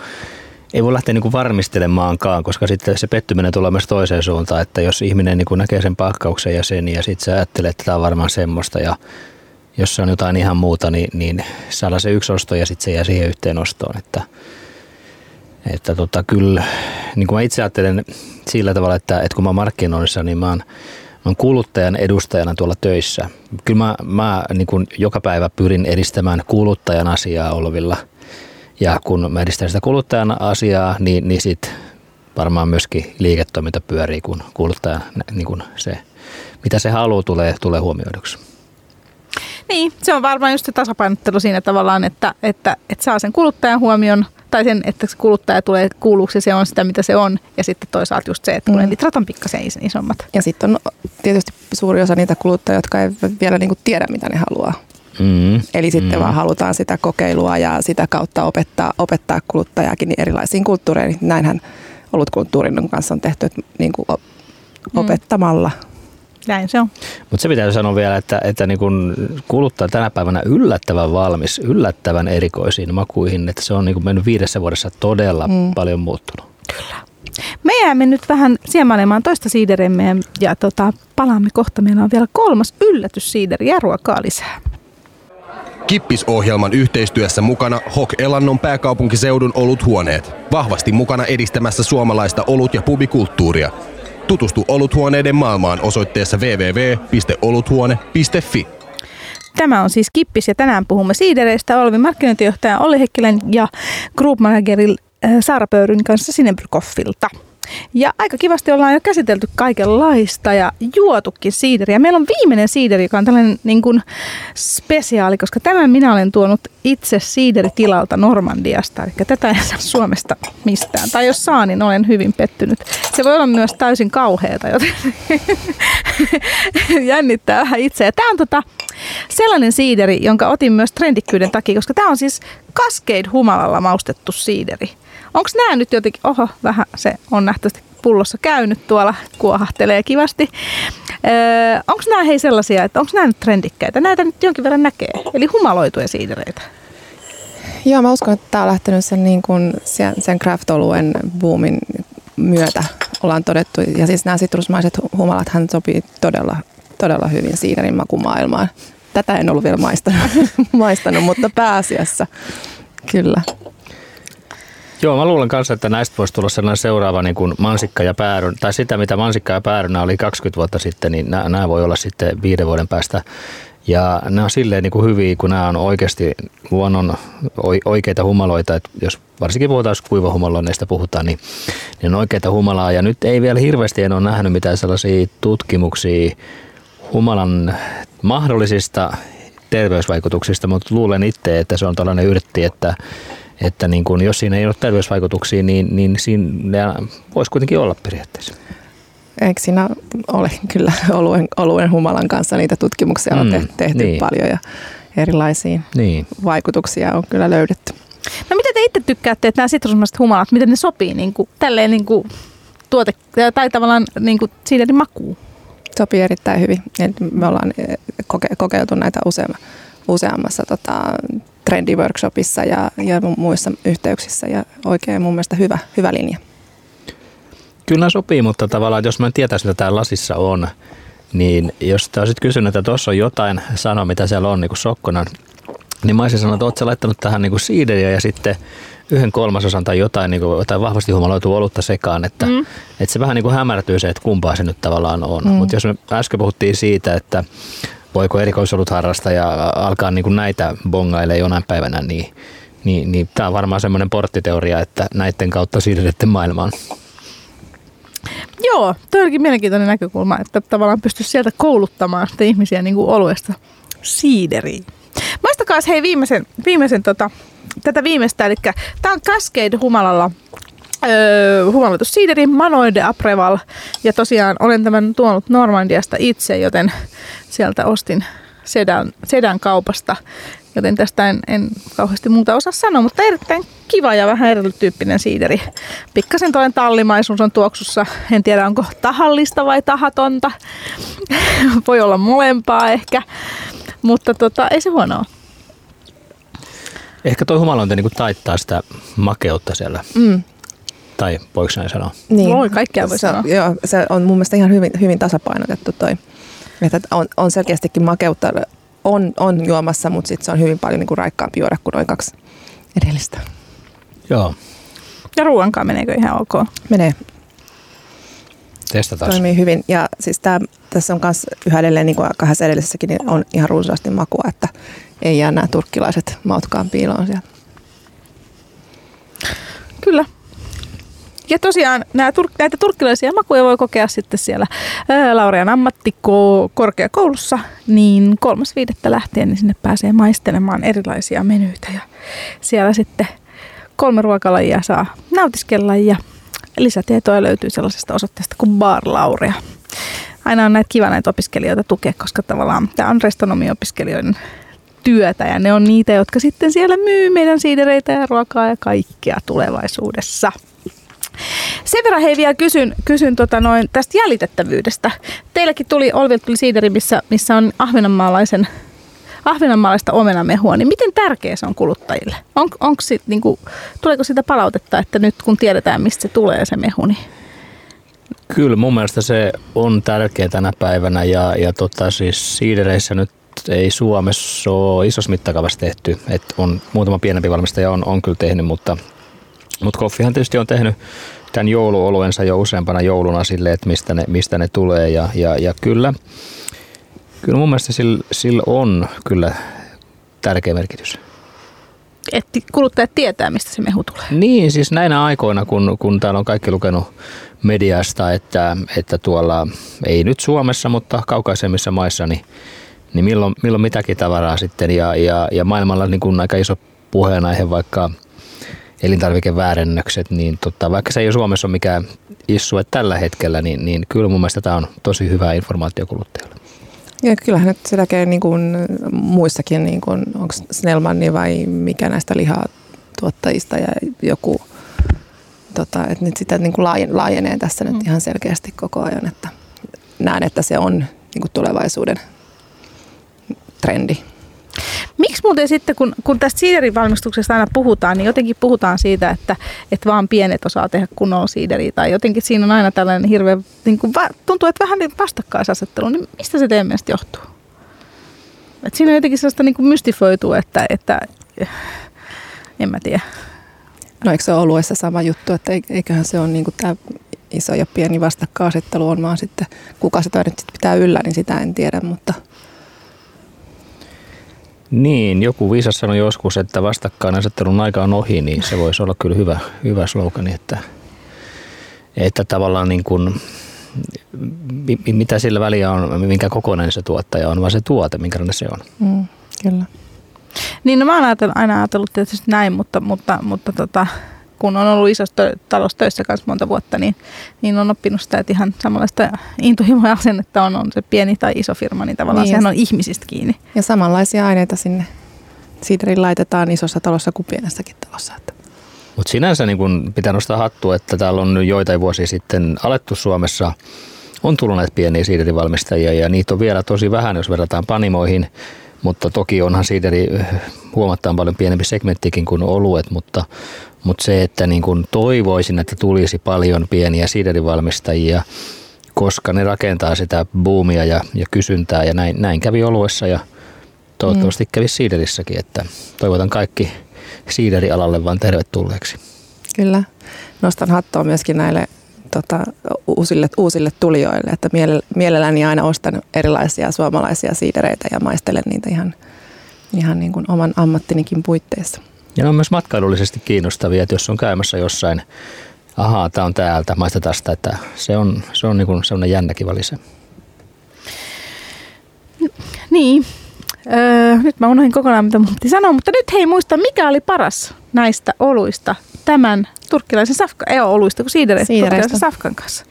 F: ei voi lähteä niinku varmistelemaankaan, koska sitten se pettyminen tulee myös toiseen suuntaan, että jos ihminen niinku näkee sen pakkauksen ja sen ja sitten sä ajattelet, että tämä on varmaan semmoista ja jos se on jotain ihan muuta, niin, niin saadaan se yksi osto ja sitten se jää siihen yhteen ostoon. Että, että tota, kyllä, niin kuin mä itse ajattelen sillä tavalla, että, että kun mä markkinoinnissa, niin mä oon, mä oon kuluttajan edustajana tuolla töissä. Kyllä mä, mä niin kuin joka päivä pyrin edistämään kuluttajan asiaa olvilla – ja kun mä edistän sitä kuluttajan asiaa, niin, niin sitten varmaan myöskin liiketoiminta pyörii, kun kuluttaja, niin kun se, mitä se haluaa, tulee, tulee huomioiduksi.
D: Niin, se on varmaan just se tasapainottelu siinä tavallaan, että, että, että saa sen kuluttajan huomion tai sen, että se kuluttaja tulee kuulluksi se on sitä, mitä se on. Ja sitten toisaalta just se, että kun mm. litrat on pikkasen isommat.
E: Ja sitten on tietysti suuri osa niitä kuluttajia, jotka ei vielä niinku tiedä, mitä ne haluaa. Mm. Eli sitten mm. vaan halutaan sitä kokeilua ja sitä kautta opettaa, opettaa kuluttajaakin erilaisiin kulttuureihin. Näinhän olutkulttuurin kanssa on tehty, että niin kuin mm.
D: Näin se on.
F: Mutta se pitää sanoa vielä, että, että niin kun kuluttaa tänä päivänä yllättävän valmis, yllättävän erikoisiin makuihin, että se on niin kun mennyt viidessä vuodessa todella mm. paljon muuttunut.
D: Kyllä. Me jäämme nyt vähän siemailemaan toista siideremme ja tota, palaamme kohta. Meillä on vielä kolmas yllätyssiideri ja ruokaa lisää.
C: Kippisohjelman yhteistyössä mukana Hok Elannon pääkaupunkiseudun oluthuoneet. Vahvasti mukana edistämässä suomalaista olut- ja pubikulttuuria. Tutustu oluthuoneiden maailmaan osoitteessa www.oluthuone.fi.
D: Tämä on siis Kippis ja tänään puhumme siidereistä Olvi markkinointijohtaja Olli Hekkilän ja Group Manageril äh, Saara Pöyryn kanssa Sinebrykoffilta. Ja aika kivasti ollaan jo käsitelty kaikenlaista ja juotukin siideriä. Meillä on viimeinen siideri, joka on tällainen niin kuin spesiaali, koska tämän minä olen tuonut itse siideritilalta Normandiasta. Eli tätä ei saa Suomesta mistään. Tai jos saa, niin olen hyvin pettynyt. Se voi olla myös täysin kauheata, joten jännittää vähän itse. tämä on tota, sellainen siideri, jonka otin myös trendikkyyden takia, koska tämä on siis Cascade humalalla maustettu siideri. Onko nämä nyt jotenkin, oho, vähän se on nähtävästi pullossa käynyt tuolla, kuohahtelee kivasti. Öö, onko nämä hei sellaisia, että onko nämä nyt trendikkäitä? Näitä nyt jonkin verran näkee, eli humaloituja siidereitä.
E: Joo, mä uskon, että tämä on lähtenyt sen, niin kuin, sen craft-oluen boomin myötä, ollaan todettu. Ja siis nämä sitrusmaiset humalat hän sopii todella, todella hyvin siiderin makumaailmaan. tätä en ollut vielä maistanut, maistanut mutta pääasiassa kyllä.
F: Joo, mä luulen kanssa, että näistä voisi tulla sellainen seuraava niin kuin mansikka ja pääryn, tai sitä mitä mansikka ja päärynä oli 20 vuotta sitten, niin nämä, nämä voi olla sitten viiden vuoden päästä. Ja nämä on silleen niin kuin hyviä, kun nämä on oikeasti luonnon oikeita humaloita, että jos varsinkin puhutaan kuivahumaloinneista puhutaan, niin, niin on oikeita humalaa. Ja nyt ei vielä hirveästi en ole nähnyt mitään sellaisia tutkimuksia humalan mahdollisista terveysvaikutuksista, mutta luulen itse, että se on tällainen yrtti, että että niin kun, jos siinä ei ole terveysvaikutuksia, niin, niin siinä voisi kuitenkin olla periaatteessa.
E: Eikö siinä ole kyllä oluen, oluen humalan kanssa niitä tutkimuksia on mm, tehty niin. paljon ja erilaisia niin. vaikutuksia on kyllä löydetty.
D: No miten te itse tykkäätte, että nämä sitrusmaiset humalat, miten ne sopii niin kuin, tälleen niin kuin tuote, tai tavallaan niin kuin siiderin makuun?
E: Sopii erittäin hyvin. Me ollaan eh, koke- kokeiltu näitä useamma, useammassa tota, trendiworkshopissa ja, ja muissa yhteyksissä ja oikein mun mielestä hyvä, hyvä linja.
F: Kyllä sopii, mutta tavallaan jos mä en tietäisi, mitä täällä lasissa on, niin jos te olisit kysynyt, että tuossa on jotain sanoa, mitä siellä on niin kuin sokkona, niin mä olisin sanonut, että ootko laittanut tähän niin kuin siideriä ja sitten yhden kolmasosan tai jotain, niin kuin, jotain vahvasti humaloitua olutta sekaan, että, mm. että se vähän niin kuin hämärtyy se, että kumpaa se nyt tavallaan on. Mm. Mutta jos me äsken puhuttiin siitä, että voiko erikoisolut harrastaja alkaa niin kuin näitä bongaille jonain päivänä, niin, niin, niin tämä on varmaan semmoinen porttiteoria, että näiden kautta siirrytte maailmaan.
D: Joo, toi onkin mielenkiintoinen näkökulma, että tavallaan pystyisi sieltä kouluttamaan sitä ihmisiä niin kuin oluesta siideriin. Maistakaa hei viimeisen, viimeisen tota, tätä viimeistä, eli tämä on Cascade Humalalla öö, humaloitu siideri Manoide de Apreval. Ja tosiaan olen tämän tuonut Normandiasta itse, joten sieltä ostin sedän, sedän kaupasta. Joten tästä en, en kauheasti muuta osaa sanoa, mutta erittäin kiva ja vähän erityyppinen siideri. Pikkasen toinen tallimaisuus on tuoksussa. En tiedä, onko tahallista vai tahatonta. Voi olla molempaa ehkä. Mutta tota, ei se huonoa.
F: Ehkä toi humalointi niin taittaa sitä makeutta siellä. Mm. Tai voiko näin sanoa?
D: Niin. Voi, kaikkea voi
E: se,
D: sanoa.
E: Joo, se on mun mielestä ihan hyvin, hyvin tasapainotettu toi. Että on, on selkeästikin makeutta on, on juomassa, mutta sitten se on hyvin paljon niin kuin raikkaampi juoda kuin noin kaksi edellistä.
F: Joo.
D: Ja ruoankaan meneekö ihan ok?
E: Menee.
F: Testataan.
E: Toimii hyvin. Ja siis tää, tässä on myös yhä edelleen, niin kuin kahdessa edellisessäkin, niin on ihan runsaasti makua, että ei jää nämä turkkilaiset mautkaan piiloon sieltä.
D: Kyllä, ja tosiaan nämä, näitä turkkilaisia makuja voi kokea sitten siellä Laurean ammattikorkeakoulussa, niin kolmas viidettä lähtien niin sinne pääsee maistelemaan erilaisia menyitä ja siellä sitten kolme ruokalajia saa nautiskella ja lisätietoja löytyy sellaisesta osoitteesta kuin Bar Laurea. Aina on näitä kiva näitä opiskelijoita tukea, koska tavallaan tämä on restonomiopiskelijoiden työtä ja ne on niitä, jotka sitten siellä myy meidän siidereitä ja ruokaa ja kaikkea tulevaisuudessa. Sen verran hei vielä kysyn, kysyn tota noin tästä jäljitettävyydestä. Teilläkin tuli, Olvilta tuli siideri, missä, missä on ahvenanmaalaisen ahvenanmaalaista omenamehua, niin miten tärkeä se on kuluttajille? On, onko sit, niin kuin, tuleeko sitä palautetta, että nyt kun tiedetään, mistä se tulee se mehu, niin
F: Kyllä mun mielestä se on tärkeä tänä päivänä ja, ja tota, siis siidereissä nyt ei Suomessa ole isossa mittakaavassa tehty. Et on muutama pienempi valmistaja on, on kyllä tehnyt, mutta mutta Koffihan tietysti on tehnyt tämän jouluoluensa jo useampana jouluna sille, että mistä ne, mistä ne tulee. Ja, ja, ja kyllä, kyllä mun mielestä sillä, sillä on kyllä tärkeä merkitys.
D: Että kuluttajat tietää, mistä se mehu tulee.
F: Niin, siis näinä aikoina, kun, kun täällä on kaikki lukenut mediasta, että, että tuolla, ei nyt Suomessa, mutta kaukaisemmissa maissa, niin, niin milloin, milloin mitäkin tavaraa sitten. Ja, ja, ja maailmalla niin kuin aika iso puheenaihe vaikka – elintarvikeväärennökset, niin tota, vaikka se ei Suomessa ole mikään issue tällä hetkellä, niin, niin kyllä mun mielestä tämä on tosi hyvä informaatio kuluttajalle.
E: Ja kyllähän nyt se näkee niin kuin muissakin, niin kuin, onko Snellmanni vai mikä näistä lihatuottajista ja joku, tota, että nyt sitä niin kuin laajenee tässä nyt mm. ihan selkeästi koko ajan, että näen, että se on niin kuin tulevaisuuden trendi.
D: Miksi muuten sitten, kun, kun tästä siiderin valmistuksesta aina puhutaan, niin jotenkin puhutaan siitä, että, että vaan pienet osaa tehdä kunnolla siideriä. Tai jotenkin siinä on aina tällainen hirveä, niin kuin, tuntuu, että vähän niin vastakkaisasettelu. Niin mistä se teidän mielestä johtuu? Et siinä on jotenkin sellaista niin mystifioitua, että, että en mä tiedä.
E: No eikö se ole oluessa sama juttu, että eiköhän se ole niin tämä iso ja pieni vastakkainasettelu on vaan sitten, kuka sitä nyt pitää yllä, niin sitä en tiedä, mutta –
F: niin, joku viisas sanoi joskus, että vastakkainasettelun aika on ohi, niin se voisi olla kyllä hyvä, hyvä slogani, että, että tavallaan niin kuin, mitä sillä väliä on, minkä kokonainen se tuottaja on, vaan se tuote, minkälainen se on.
E: Mm, kyllä.
D: Niin, no mä oon aina ajatellut tietysti näin, mutta, mutta, mutta tota, kun on ollut isossa talossa töissä kanssa monta vuotta, niin, niin on oppinut sitä, että ihan samanlaista intohimoja asennetta on, on se pieni tai iso firma, niin tavallaan niin, sehän on ihmisistä kiinni.
E: Ja samanlaisia aineita sinne siideriin laitetaan isossa talossa kuin pienessäkin talossa.
F: Mutta sinänsä niin kun pitää nostaa hattua, että täällä on joitain vuosia sitten alettu Suomessa, on tullut näitä pieniä siiderivalmistajia ja niitä on vielä tosi vähän, jos verrataan panimoihin. Mutta toki onhan siideri huomattavan paljon pienempi segmenttikin kuin oluet, mutta, mutta se, että niin kuin toivoisin, että tulisi paljon pieniä siiderivalmistajia, koska ne rakentaa sitä boomia ja, ja kysyntää ja näin, näin kävi oluessa ja toivottavasti mm. kävi siiderissäkin, että toivotan kaikki siiderialalle vaan tervetulleeksi.
E: Kyllä. Nostan hattua myöskin näille tota, uusille, uusille tulijoille, että mielelläni aina ostan erilaisia suomalaisia siidereitä ja maistelen niitä ihan, ihan niin kuin oman ammattinikin puitteissa.
F: Ja ne on myös matkailullisesti kiinnostavia, että jos on käymässä jossain, ahaa, tämä on täältä, maistetaan sitä, että se on, se on niin kuin sellainen jännäkin valise.
D: Niin, öö, nyt mä unohdin kokonaan mitä mun piti sanoa, mutta nyt hei muista, mikä oli paras näistä oluista tämän turkkilaisen safkan, ei ole oluista kuin siidereistä, turkkilaisen safkan kanssa.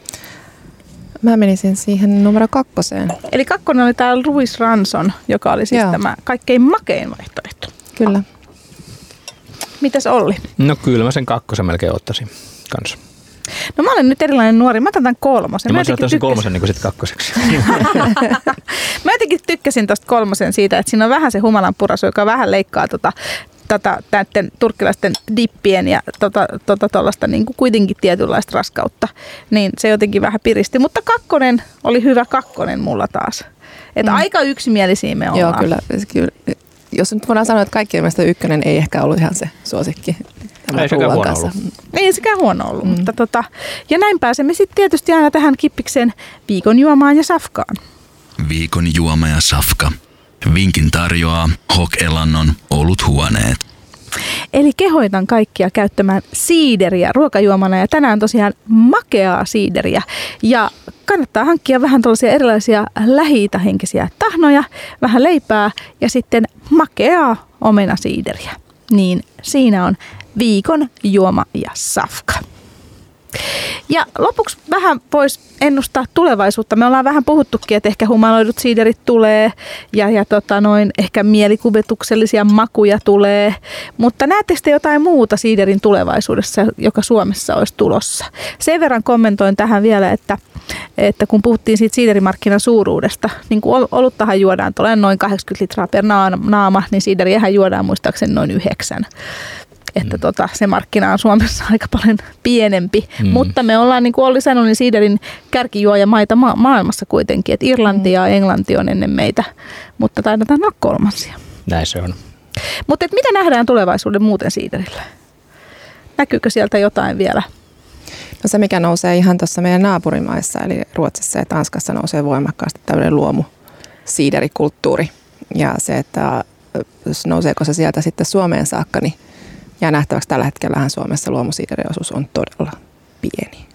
E: Mä menisin siihen numero kakkoseen.
D: Eli kakkonen oli täällä Ruiz Ranson, joka oli siis Joo. tämä kaikkein makein vaihtoehto.
E: Kyllä.
D: Mitäs Olli?
F: No kyllä mä sen kakkosen melkein ottaisin kanssa.
D: No mä olen nyt erilainen nuori, mä otan kolmosen.
F: Ja mä, mä ottaisin kolmosen niin sitten kakkoseksi.
D: mä jotenkin tykkäsin tuosta kolmosen siitä, että siinä on vähän se humalan purasu, joka vähän leikkaa tota, tota, näiden turkkilaisten dippien ja tota, tota, niin kuin kuitenkin tietynlaista raskautta. Niin se jotenkin vähän piristi. Mutta kakkonen oli hyvä kakkonen mulla taas. Että mm. aika yksimielisiä me ollaan.
E: Joo, kyllä. kyllä jos nyt voidaan sanoa, että kaikkien mielestä ykkönen ei ehkä ollut ihan se suosikki.
F: Ei sekään huono kanssa. ollut.
D: Ei sekään huono ollut. Mm. Mutta tota, ja näin pääsemme sitten tietysti aina tähän kippikseen viikon juomaan ja safkaan.
B: Viikon juoma ja safka. Vinkin tarjoaa Hok Elannon oluthuoneet.
D: Eli kehoitan kaikkia käyttämään siideriä ruokajuomana ja tänään tosiaan makeaa siideriä. Ja kannattaa hankkia vähän tällaisia erilaisia lähi henkisiä tahnoja, vähän leipää ja sitten makeaa omenasiideriä. Niin siinä on viikon juoma ja safka. Ja lopuksi vähän voisi ennustaa tulevaisuutta. Me ollaan vähän puhuttukin, että ehkä humaloidut siiderit tulee ja, ja tota noin, ehkä mielikuvituksellisia makuja tulee. Mutta näettekö te jotain muuta siiderin tulevaisuudessa, joka Suomessa olisi tulossa? Sen verran kommentoin tähän vielä, että, että kun puhuttiin siitä siiderimarkkinan suuruudesta, niin kuin oluttahan juodaan noin 80 litraa per naama, niin siideriähän juodaan muistaakseni noin yhdeksän että mm. tota, se markkina on Suomessa aika paljon pienempi. Mm. Mutta me ollaan, niin kuin Olli sanoi, niin siiderin kärkijuojamaita ma- maailmassa kuitenkin. Että Irlanti ja Englanti on ennen meitä, mutta taidetaan olla kolmansia.
F: Näin se on.
D: Mutta mitä nähdään tulevaisuuden muuten siiderillä? Näkyykö sieltä jotain vielä?
E: No se, mikä nousee ihan tuossa meidän naapurimaissa, eli Ruotsissa ja Tanskassa nousee voimakkaasti tämmöinen luomu siiderikulttuuri. Ja se, että nouseeko se sieltä sitten Suomeen saakka, niin ja nähtäväksi tällä hetkellä Suomessa luomusiideriosuus on todella pieni.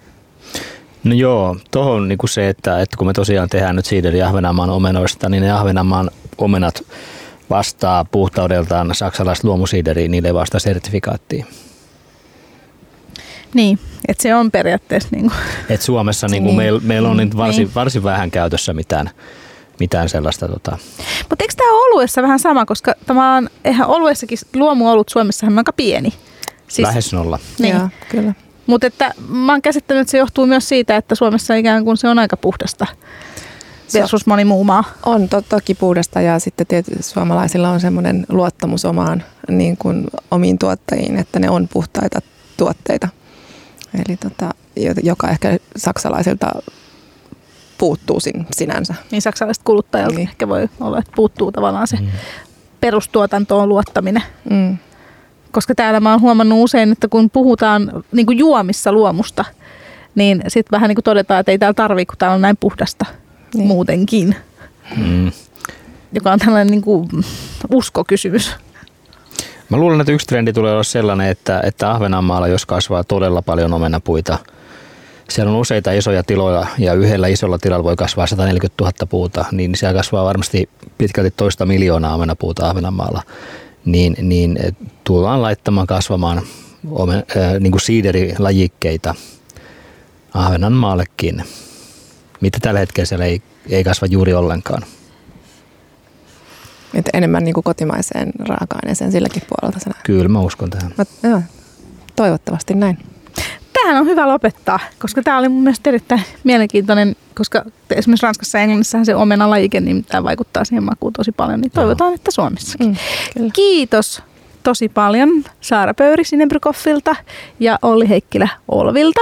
F: No joo, tuohon niin se, että, että kun me tosiaan tehdään nyt siideri Ahvenanmaan omenoista, niin ne Ahvenanmaan omenat vastaa puhtaudeltaan saksalaista luomusiideriä, niille ei vastaa sertifikaattiin.
D: Niin, että se on periaatteessa niin kuin.
F: Et Suomessa niin kuin niin. meillä meil on niin. varsin, varsin vähän käytössä mitään mitään sellaista. Tota.
D: Mutta eikö tämä ole oluessa vähän sama, koska tämä on, eihän oluessakin luomuolut Suomessa on aika pieni.
F: Siis, Lähes nolla.
E: Niin. Joo, kyllä.
D: Mutta että mä oon käsittänyt, että se johtuu myös siitä, että Suomessa ikään kuin se on aika puhdasta versus moni muu maa.
E: On to, toki puhdasta ja sitten tietysti suomalaisilla on semmoinen luottamus omaan niin kuin omiin tuottajiin, että ne on puhtaita tuotteita. Eli tota, joka ehkä saksalaisilta puuttuu sin, sinänsä.
D: Niin saksalaiset kuluttajat niin. ehkä voi olla, että puuttuu tavallaan se mm. perustuotantoon luottaminen. Mm. Koska täällä mä oon huomannut usein, että kun puhutaan niin kuin juomissa luomusta, niin sitten vähän niin kuin todetaan, että ei täällä tarvitse, kun täällä on näin puhdasta niin. muutenkin. Mm. Joka on tällainen niin kuin uskokysymys.
F: Mä luulen, että yksi trendi tulee olla sellainen, että, että Ahvenanmaalla, jos kasvaa todella paljon omenapuita, siellä on useita isoja tiloja ja yhdellä isolla tilalla voi kasvaa 140 000 puuta, niin siellä kasvaa varmasti pitkälti toista miljoonaa omenapuuta Ahvenanmaalla. Niin, niin tullaan laittamaan kasvamaan omen, äh, niin kuin siiderilajikkeita Ahvenanmaallekin, mitä tällä hetkellä siellä ei, ei kasva juuri ollenkaan.
E: Että enemmän niin kuin kotimaiseen raaka-aineeseen silläkin puolelta.
F: Kyllä mä uskon tähän. Mä,
E: joo, toivottavasti näin.
D: Tähän on hyvä lopettaa, koska tämä oli mun mielestä erittäin mielenkiintoinen, koska esimerkiksi Ranskassa ja Englannissahan se omenalajike, niin tämä vaikuttaa siihen makuun tosi paljon, niin toivotaan, joo. että Suomessakin. Mm, Kiitos tosi paljon Saara Pöyri Sinebrykoffilta ja Olli Heikkilä Olvilta.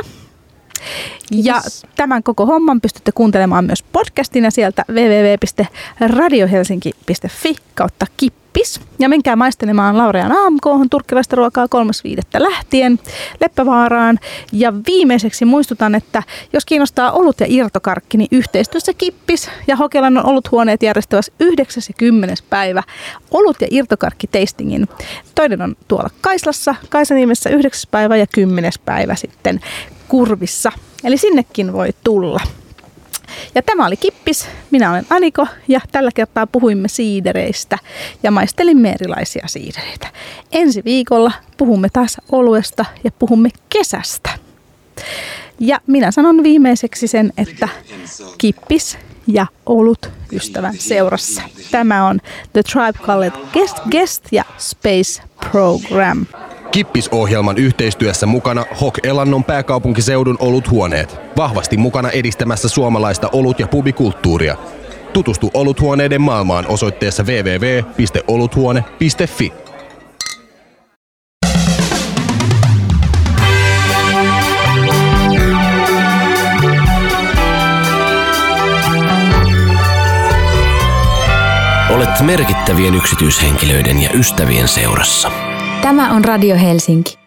D: Ja tämän koko homman pystytte kuuntelemaan myös podcastina sieltä www.radiohelsinki.fi kautta kippis. Ja menkää maistelemaan Laurean AMK turkkilaista ruokaa 3.5. lähtien Leppävaaraan. Ja viimeiseksi muistutan, että jos kiinnostaa olut ja irtokarkki, niin yhteistyössä Kippis ja Hokelan on oluthuoneet järjestävässä 90. päivä olut ja irtokarkki tastingin. Toinen on tuolla Kaislassa, Kaisanimessä 9. päivä ja 10. päivä sitten kurvissa. Eli sinnekin voi tulla. Ja tämä oli Kippis, minä olen Aniko ja tällä kertaa puhuimme siidereistä ja maistelimme erilaisia siidereitä. Ensi viikolla puhumme taas oluesta ja puhumme kesästä. Ja minä sanon viimeiseksi sen, että kippis ja olut ystävän seurassa. Tämä on The Tribe Called Guest, Guest ja Space Program.
C: Kippisohjelman yhteistyössä mukana Hok Elannon pääkaupunkiseudun oluthuoneet. Vahvasti mukana edistämässä suomalaista olut- ja pubikulttuuria. Tutustu oluthuoneiden maailmaan osoitteessa www.oluthuone.fi.
A: Olet merkittävien yksityishenkilöiden ja ystävien seurassa. Tämä on Radio Helsinki.